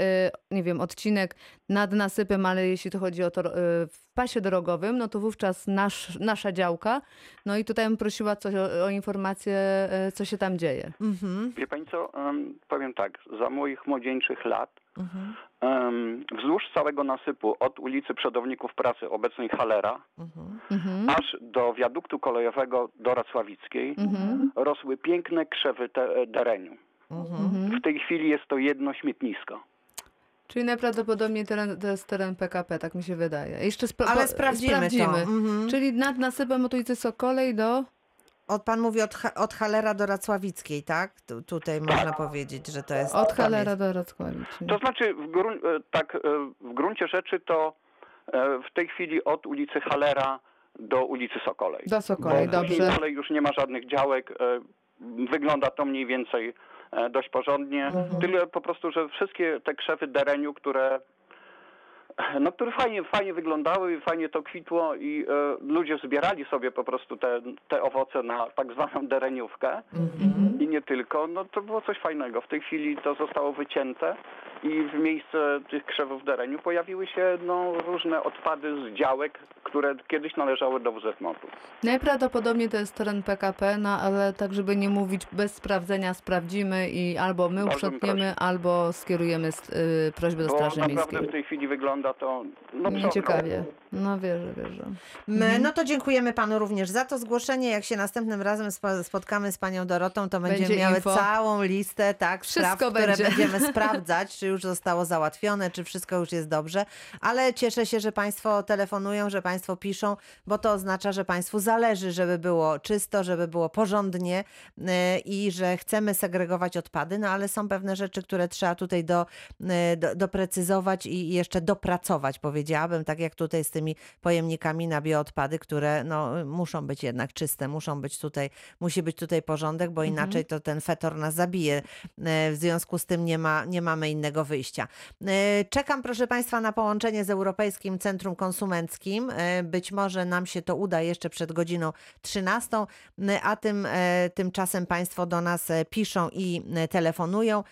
nie wiem, odcinek nad nasypem, ale jeśli to chodzi o to e, w pasie drogowym, no to wówczas nasz, nasza działka. No i tutaj bym prosiła coś o, o informację, e, co się tam dzieje. Mhm. Wie Pani co, em, powiem tak, za moich młodzieńczych lat Mhm. wzdłuż całego nasypu od ulicy Przodowników Pracy, obecnej Halera, Mhm. Mhm. aż do wiaduktu kolejowego do Racławickiej Mhm. rosły piękne krzewy te, dereniu. Mhm. W tej chwili jest to jedno śmietnisko. Czyli najprawdopodobniej teren, to jest teren PKP, tak mi się wydaje. Jeszcze spra- Ale sprawdzimy, to. sprawdzimy. Mhm. Czyli nad nasypem od ulicy Sokolej do... Od pan mówi od, od Halera do Racławickiej, tak? Tu, tutaj można powiedzieć, że to jest... Od Halera jest. do Racławicy. To znaczy, w, grun- e, tak, e, w gruncie rzeczy to e, w tej chwili od ulicy Halera do ulicy Sokolej. Do Sokolej, dobrze. dalej już nie ma żadnych działek. Wygląda to mniej więcej dość porządnie. Mhm. Tyle po prostu, że wszystkie te krzewy dereniu, które no, które fajnie, fajnie wyglądały i fajnie to kwitło i e, ludzie zbierali sobie po prostu te, te owoce na tak zwaną dereniówkę Mhm. i nie tylko, no to było coś fajnego. W tej chwili to zostało wycięte i w miejsce tych krzewów dereniu pojawiły się no, różne odpady z działek, które kiedyś należały do WZMOT-u. Najprawdopodobniej to jest teren PKP, no ale tak, żeby nie mówić bez sprawdzenia, sprawdzimy i albo my uprzątniemy, albo skierujemy y, prośbę do Bo Straży naprawdę Miejskiej. w tej chwili wygląda to no. Nieciekawie. No wierzę, wierzę. My, Mhm. no to dziękujemy panu również za to zgłoszenie. Jak się następnym razem spo- spotkamy z panią Dorotą, to będziemy Będzie miały info. całą listę tak, spraw, Wszystko które będzie. będziemy <laughs> sprawdzać, czy już zostało załatwione, czy wszystko już jest dobrze. Ale cieszę się, że państwo telefonują, że państwo piszą, bo to oznacza, że państwu zależy, żeby było czysto, żeby było porządnie yy, i że chcemy segregować odpady, no ale są pewne rzeczy, które trzeba tutaj do, yy, do, doprecyzować i jeszcze dopracować, powiedziałabym, tak jak tutaj z tymi pojemnikami na bioodpady, które no, muszą być jednak czyste, muszą być tutaj, musi być tutaj porządek, bo inaczej to ten fetor nas zabije. E, W związku z tym nie, ma, nie mamy innego wyjścia. E, Czekam, proszę Państwa, na połączenie z Europejskim Centrum Konsumenckim. E, Być może nam się to uda jeszcze przed godziną 13, e, a tym, tymczasem Państwo do nas piszą i telefonują.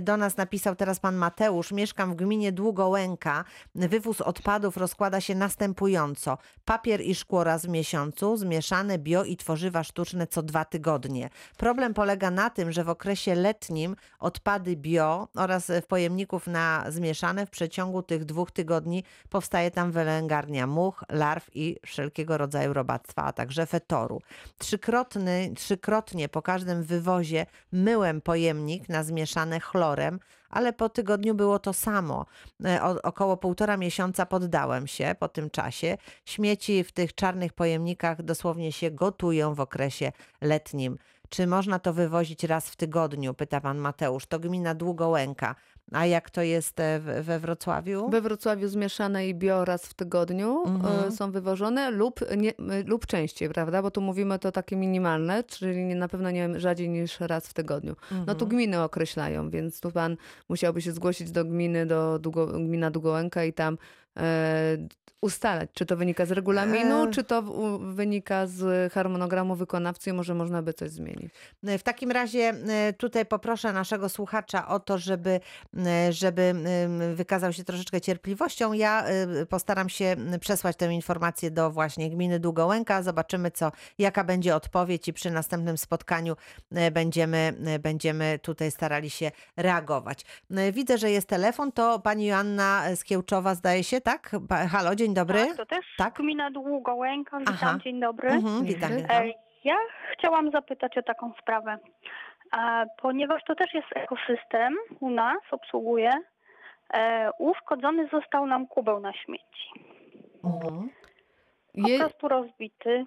Do nas napisał teraz pan Mateusz. Mieszkam w gminie Długołęka. Wywóz odpadów rozkłada się następująco. Papier i szkło raz w miesiącu, zmieszane bio i tworzywa sztuczne co dwa tygodnie. Problem polega na tym, że w okresie letnim odpady bio oraz w pojemników na zmieszane w przeciągu tych dwóch tygodni powstaje tam wylęgarnia much, larw i wszelkiego rodzaju robactwa, a także fetoru. Trzykrotny, trzykrotnie po każdym wywozie myłem pojemnik na zmieszane chlorem, ale po tygodniu było to samo. E, O, około półtora miesiąca poddałem się po tym czasie. Śmieci w tych czarnych pojemnikach dosłownie się gotują w okresie letnim. Czy można to wywozić raz w tygodniu? Pyta pan Mateusz. To gmina Długołęka. A jak to jest e, we Wrocławiu? We Wrocławiu zmieszane i bio raz w tygodniu Mhm. e, są wywożone lub, nie, lub częściej, prawda? Bo tu mówimy to takie minimalne, czyli na pewno nie rzadziej niż raz w tygodniu. No tu Mhm. gminy określają, więc tu pan musiałby się zgłosić do gminy, do Długo, gmina Długołęka i tam ustalać, czy to wynika z regulaminu, E. czy to wynika z harmonogramu wykonawcy może można by coś zmienić. W takim razie e, tutaj poproszę naszego słuchacza o to, żeby, e, żeby wykazał się troszeczkę cierpliwością. Ja e, postaram się przesłać tę informację do właśnie gminy Długołęka. Zobaczymy, co, jaka będzie odpowiedź i przy następnym spotkaniu e, będziemy, e, będziemy tutaj starali się reagować. E, Widzę, że jest telefon. To pani Joanna Skiełczowa zdaje się, tak? Pa- Halo, dzień dobry. Tak, to też Tak? gmina Długołęka. Witam, Aha. dzień dobry. Mhm, witam, witam. E, Ja chciałam zapytać o taką sprawę, e, ponieważ to też jest ekosystem u nas, obsługuje. E, uszkodzony został nam kubeł na śmieci. Mhm. Po Je, prostu rozbity.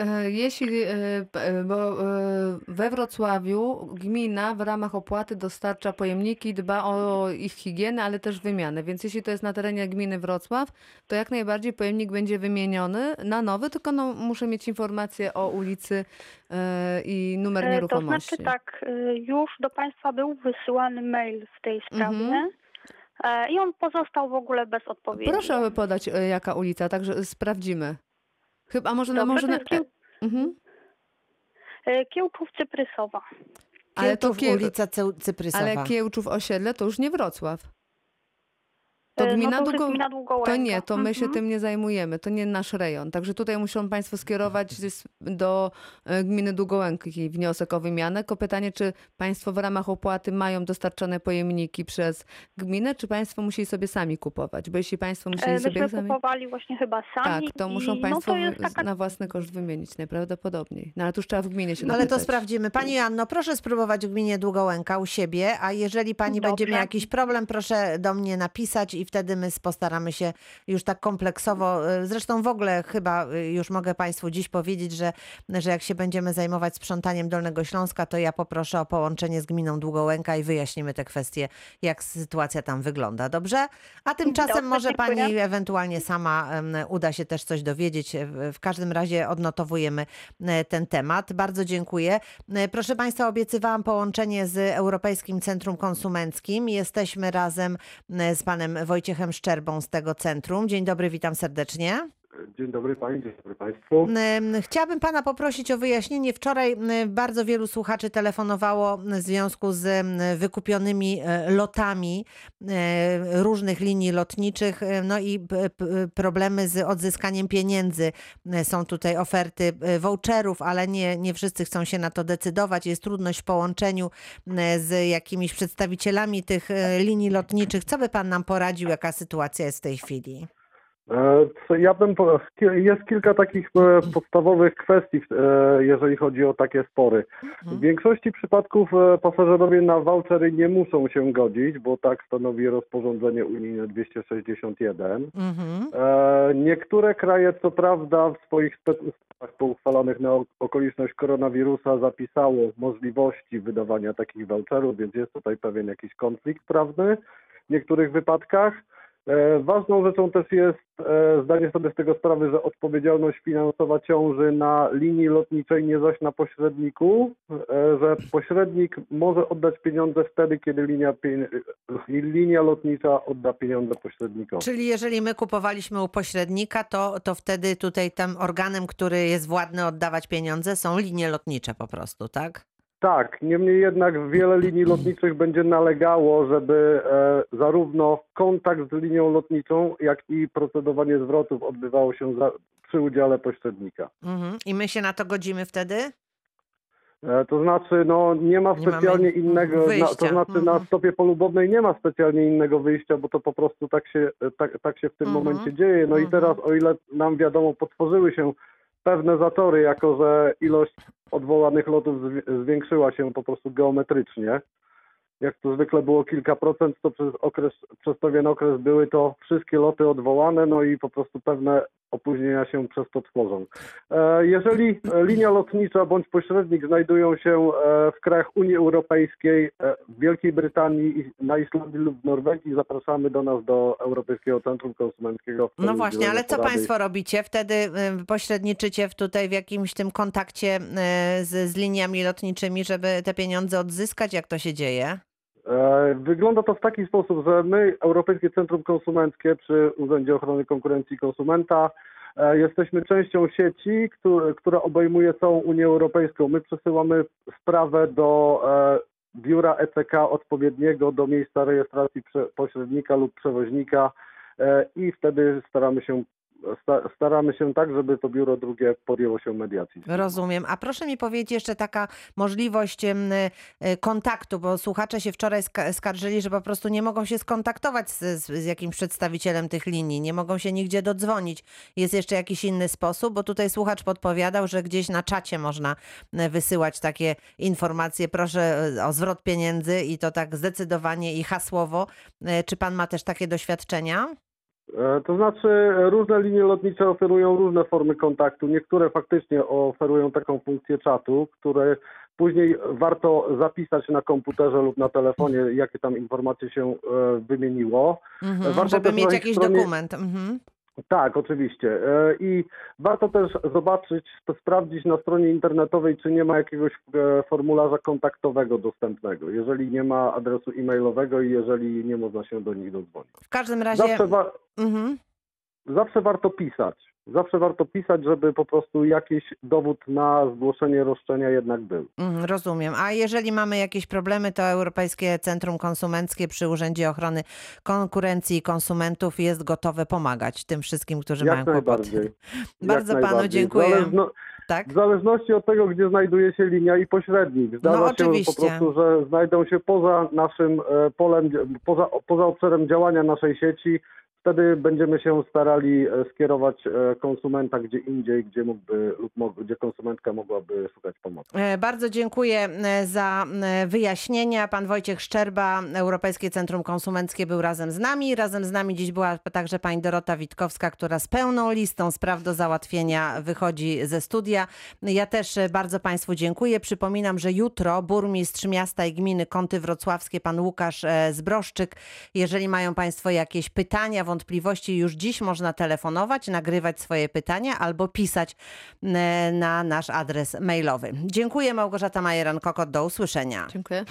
E, Jeśli, e, e, bo we Wrocławiu gmina w ramach opłaty dostarcza pojemniki, dba o ich higienę, ale też wymianę. Więc jeśli to jest na terenie gminy Wrocław, to jak najbardziej pojemnik będzie wymieniony na nowy, tylko no, muszę mieć informację o ulicy i numer E, To nieruchomości. znaczy tak, już do Państwa był wysyłany mail w tej sprawie. Mhm. I on pozostał w ogóle bez odpowiedzi. Proszę podać, jaka ulica, także sprawdzimy. Chyba może, na, Dobrze, może to na, Kieł, mhm. e, Kiełczów Cyprysowa. Ale to Kiełczów, kie- ulica Cy- Cyprysowa. Ale Kiełczów osiedle to już nie Wrocław. To E, gmina no to gmina Długołęka. To nie, to my się Mhm. tym nie zajmujemy, to nie nasz rejon. Także tutaj muszą Państwo skierować do e, gminy Długołęki wniosek o wymianę. Tylko pytanie, czy Państwo w ramach opłaty mają dostarczone pojemniki przez gminę, czy Państwo musieli sobie sami kupować? Bo jeśli Państwo E, musieli sobie Myśmy sami... kupowali właśnie chyba sami. Tak, to i muszą Państwo no to jest wy- taka... na własny koszt wymienić najprawdopodobniej. No ale to już trzeba w gminie się No ale to sprawdzimy. Pani Joanno, proszę spróbować w gminie Długołęka u siebie, a jeżeli pani będzie Dobrze. miała jakiś problem, proszę do mnie napisać i wtedy my postaramy się już tak kompleksowo. y, Zresztą w ogóle chyba y, już mogę Państwu dziś powiedzieć, że, że jak się będziemy zajmować sprzątaniem Dolnego Śląska, to ja poproszę o połączenie z gminą Długołęka i wyjaśnimy te kwestie, jak sytuacja tam wygląda. Dobrze? A tymczasem Dobrze, może dziękuję. pani ewentualnie sama uda się też coś dowiedzieć. W- W każdym razie odnotowujemy e, ten temat. Bardzo dziękuję. E, Proszę Państwa, obiecywałam połączenie z Europejskim Centrum Konsumenckim. Jesteśmy razem e, z panem Wojciechem Szczerbą z tego centrum. Dzień dobry, witam serdecznie. Dzień dobry Pani, dzień dobry Państwu. Chciałabym pana poprosić o wyjaśnienie. Wczoraj bardzo wielu słuchaczy telefonowało w związku z wykupionymi e, lotami e, różnych linii lotniczych, e, no i problemy z odzyskaniem pieniędzy. Są tutaj oferty voucherów, ale nie, nie wszyscy chcą się na to decydować. Jest trudność w połączeniu z jakimiś przedstawicielami tych linii lotniczych. Co by pan nam poradził, jaka sytuacja jest w tej chwili? E, Ja bym, jest kilka takich e, podstawowych kwestii, e, jeżeli chodzi o takie spory. W większości przypadków pasażerowie na vouchery nie muszą się godzić, bo tak stanowi rozporządzenie unijne 261. Mhm. Niektóre kraje, co prawda, w swoich specustawach pouchwalanych na ok- okoliczność koronawirusa zapisało możliwości wydawania takich voucherów, więc jest tutaj pewien jakiś konflikt prawny w niektórych wypadkach. E, Ważną rzeczą też jest e, zdanie sobie z tego sprawy, że odpowiedzialność finansowa ciąży na linii lotniczej, nie zaś na pośredniku, e, że pośrednik może oddać pieniądze wtedy, kiedy linia, linia lotnicza odda pieniądze pośrednikowi. Czyli jeżeli my kupowaliśmy u pośrednika, to, to wtedy tutaj tym organem, który jest władny oddawać pieniądze, są linie lotnicze po prostu, tak? Tak, niemniej jednak wiele linii lotniczych będzie nalegało, żeby e, zarówno kontakt z linią lotniczą, jak i procedowanie zwrotów odbywało się za, przy udziale pośrednika. Mhm. I my się na to godzimy wtedy? E, to znaczy, no nie ma Nie specjalnie innego, na, to znaczy na Mhm. stopie polubownej nie ma specjalnie innego wyjścia, bo to po prostu tak się, e, tak, tak się w tym Mhm. momencie dzieje. No i Mhm. teraz, o ile nam wiadomo, potworzyły się pewne zatory, jako że ilość odwołanych lotów zwi- zwiększyła się po prostu geometrycznie. Jak to zwykle było kilka procent, to przez okres, przez pewien okres były to wszystkie loty odwołane, no i po prostu pewne opóźnienia się przez to tworzą. E, Jeżeli linia lotnicza bądź pośrednik znajdują się e, w krajach Unii Europejskiej, e, w Wielkiej Brytanii, na Islandii lub w Norwegii, zapraszamy do nas do Europejskiego Centrum Konsumenckiego. No właśnie, ale co państwo robicie? Wtedy pośredniczycie w tutaj w jakimś tym kontakcie z, z liniami lotniczymi, żeby te pieniądze odzyskać? Jak to się dzieje? E, Wygląda to w taki sposób, że my, Europejskie Centrum Konsumenckie przy Urzędzie Ochrony Konkurencji i Konsumenta, e, jesteśmy częścią sieci, któ- która obejmuje całą Unię Europejską. My przesyłamy sprawę do e, biura ECK odpowiedniego do miejsca rejestracji pośrednika lub przewoźnika i wtedy staramy się, staramy się tak, żeby to biuro drugie podjęło się mediacji. Rozumiem. A proszę mi powiedzieć jeszcze taka możliwość em, y, kontaktu, bo słuchacze się wczoraj ska- skarżyli, że po prostu nie mogą się skontaktować z, z, jakimś przedstawicielem tych linii, nie mogą się nigdzie dodzwonić. Jest jeszcze jakiś inny sposób, bo tutaj słuchacz podpowiadał, że gdzieś na czacie można e, wysyłać takie informacje, proszę o zwrot pieniędzy i to tak zdecydowanie i hasłowo. Czy pan ma też takie doświadczenia? E, To znaczy, różne linie lotnicze oferują różne formy kontaktu. Niektóre faktycznie oferują taką funkcję czatu, które później warto zapisać na komputerze lub na telefonie, jakie tam informacje się e, wymieniło. Mhm, Warto żeby mieć jakiś stronie- dokument. Mhm. Tak, oczywiście. E, I warto też zobaczyć, to sprawdzić na stronie internetowej, czy nie ma jakiegoś e, formularza kontaktowego dostępnego, jeżeli nie ma adresu e-mailowego i jeżeli nie można się do nich dodzwonić. W każdym razie. Zawsze, wa- Mhm. zawsze warto pisać. Zawsze warto pisać, żeby po prostu jakiś dowód na zgłoszenie roszczenia jednak był. Mhm, Rozumiem. A jeżeli mamy jakieś problemy, to Europejskie Centrum Konsumenckie przy Urzędzie Ochrony Konkurencji i Konsumentów jest gotowe pomagać tym wszystkim, którzy mają Jak kłopoty. najbardziej. <laughs> Jak Bardzo panu dziękuję. W, zależno, Tak? w zależności od tego, gdzie znajduje się linia i pośrednik. Zdarza No, się oczywiście. po prostu, że znajdą się poza naszym e, polem, poza, poza obszarem działania naszej sieci. Wtedy będziemy się starali e, skierować e, konsumenta gdzie indziej, gdzie mógłby lub gdzie konsumentka mogłaby szukać pomocy. E, Bardzo dziękuję za wyjaśnienia. Pan Wojciech Szczerba, Europejskie Centrum Konsumenckie był razem z nami. Razem z nami dziś była także pani Dorota Witkowska, która z pełną listą spraw do załatwienia wychodzi ze studia. Ja też bardzo państwu dziękuję. Przypominam, że jutro burmistrz miasta i gminy Kąty Wrocławskie, pan Łukasz Zbroszczyk. Jeżeli mają państwo jakieś pytania, wątpliwości, już dziś można telefonować, nagrywać swoje pytania albo pisać e, na nasz adres mailowy. Dziękuję Małgorzata Majeran-Kokot. Do usłyszenia. Dziękuję.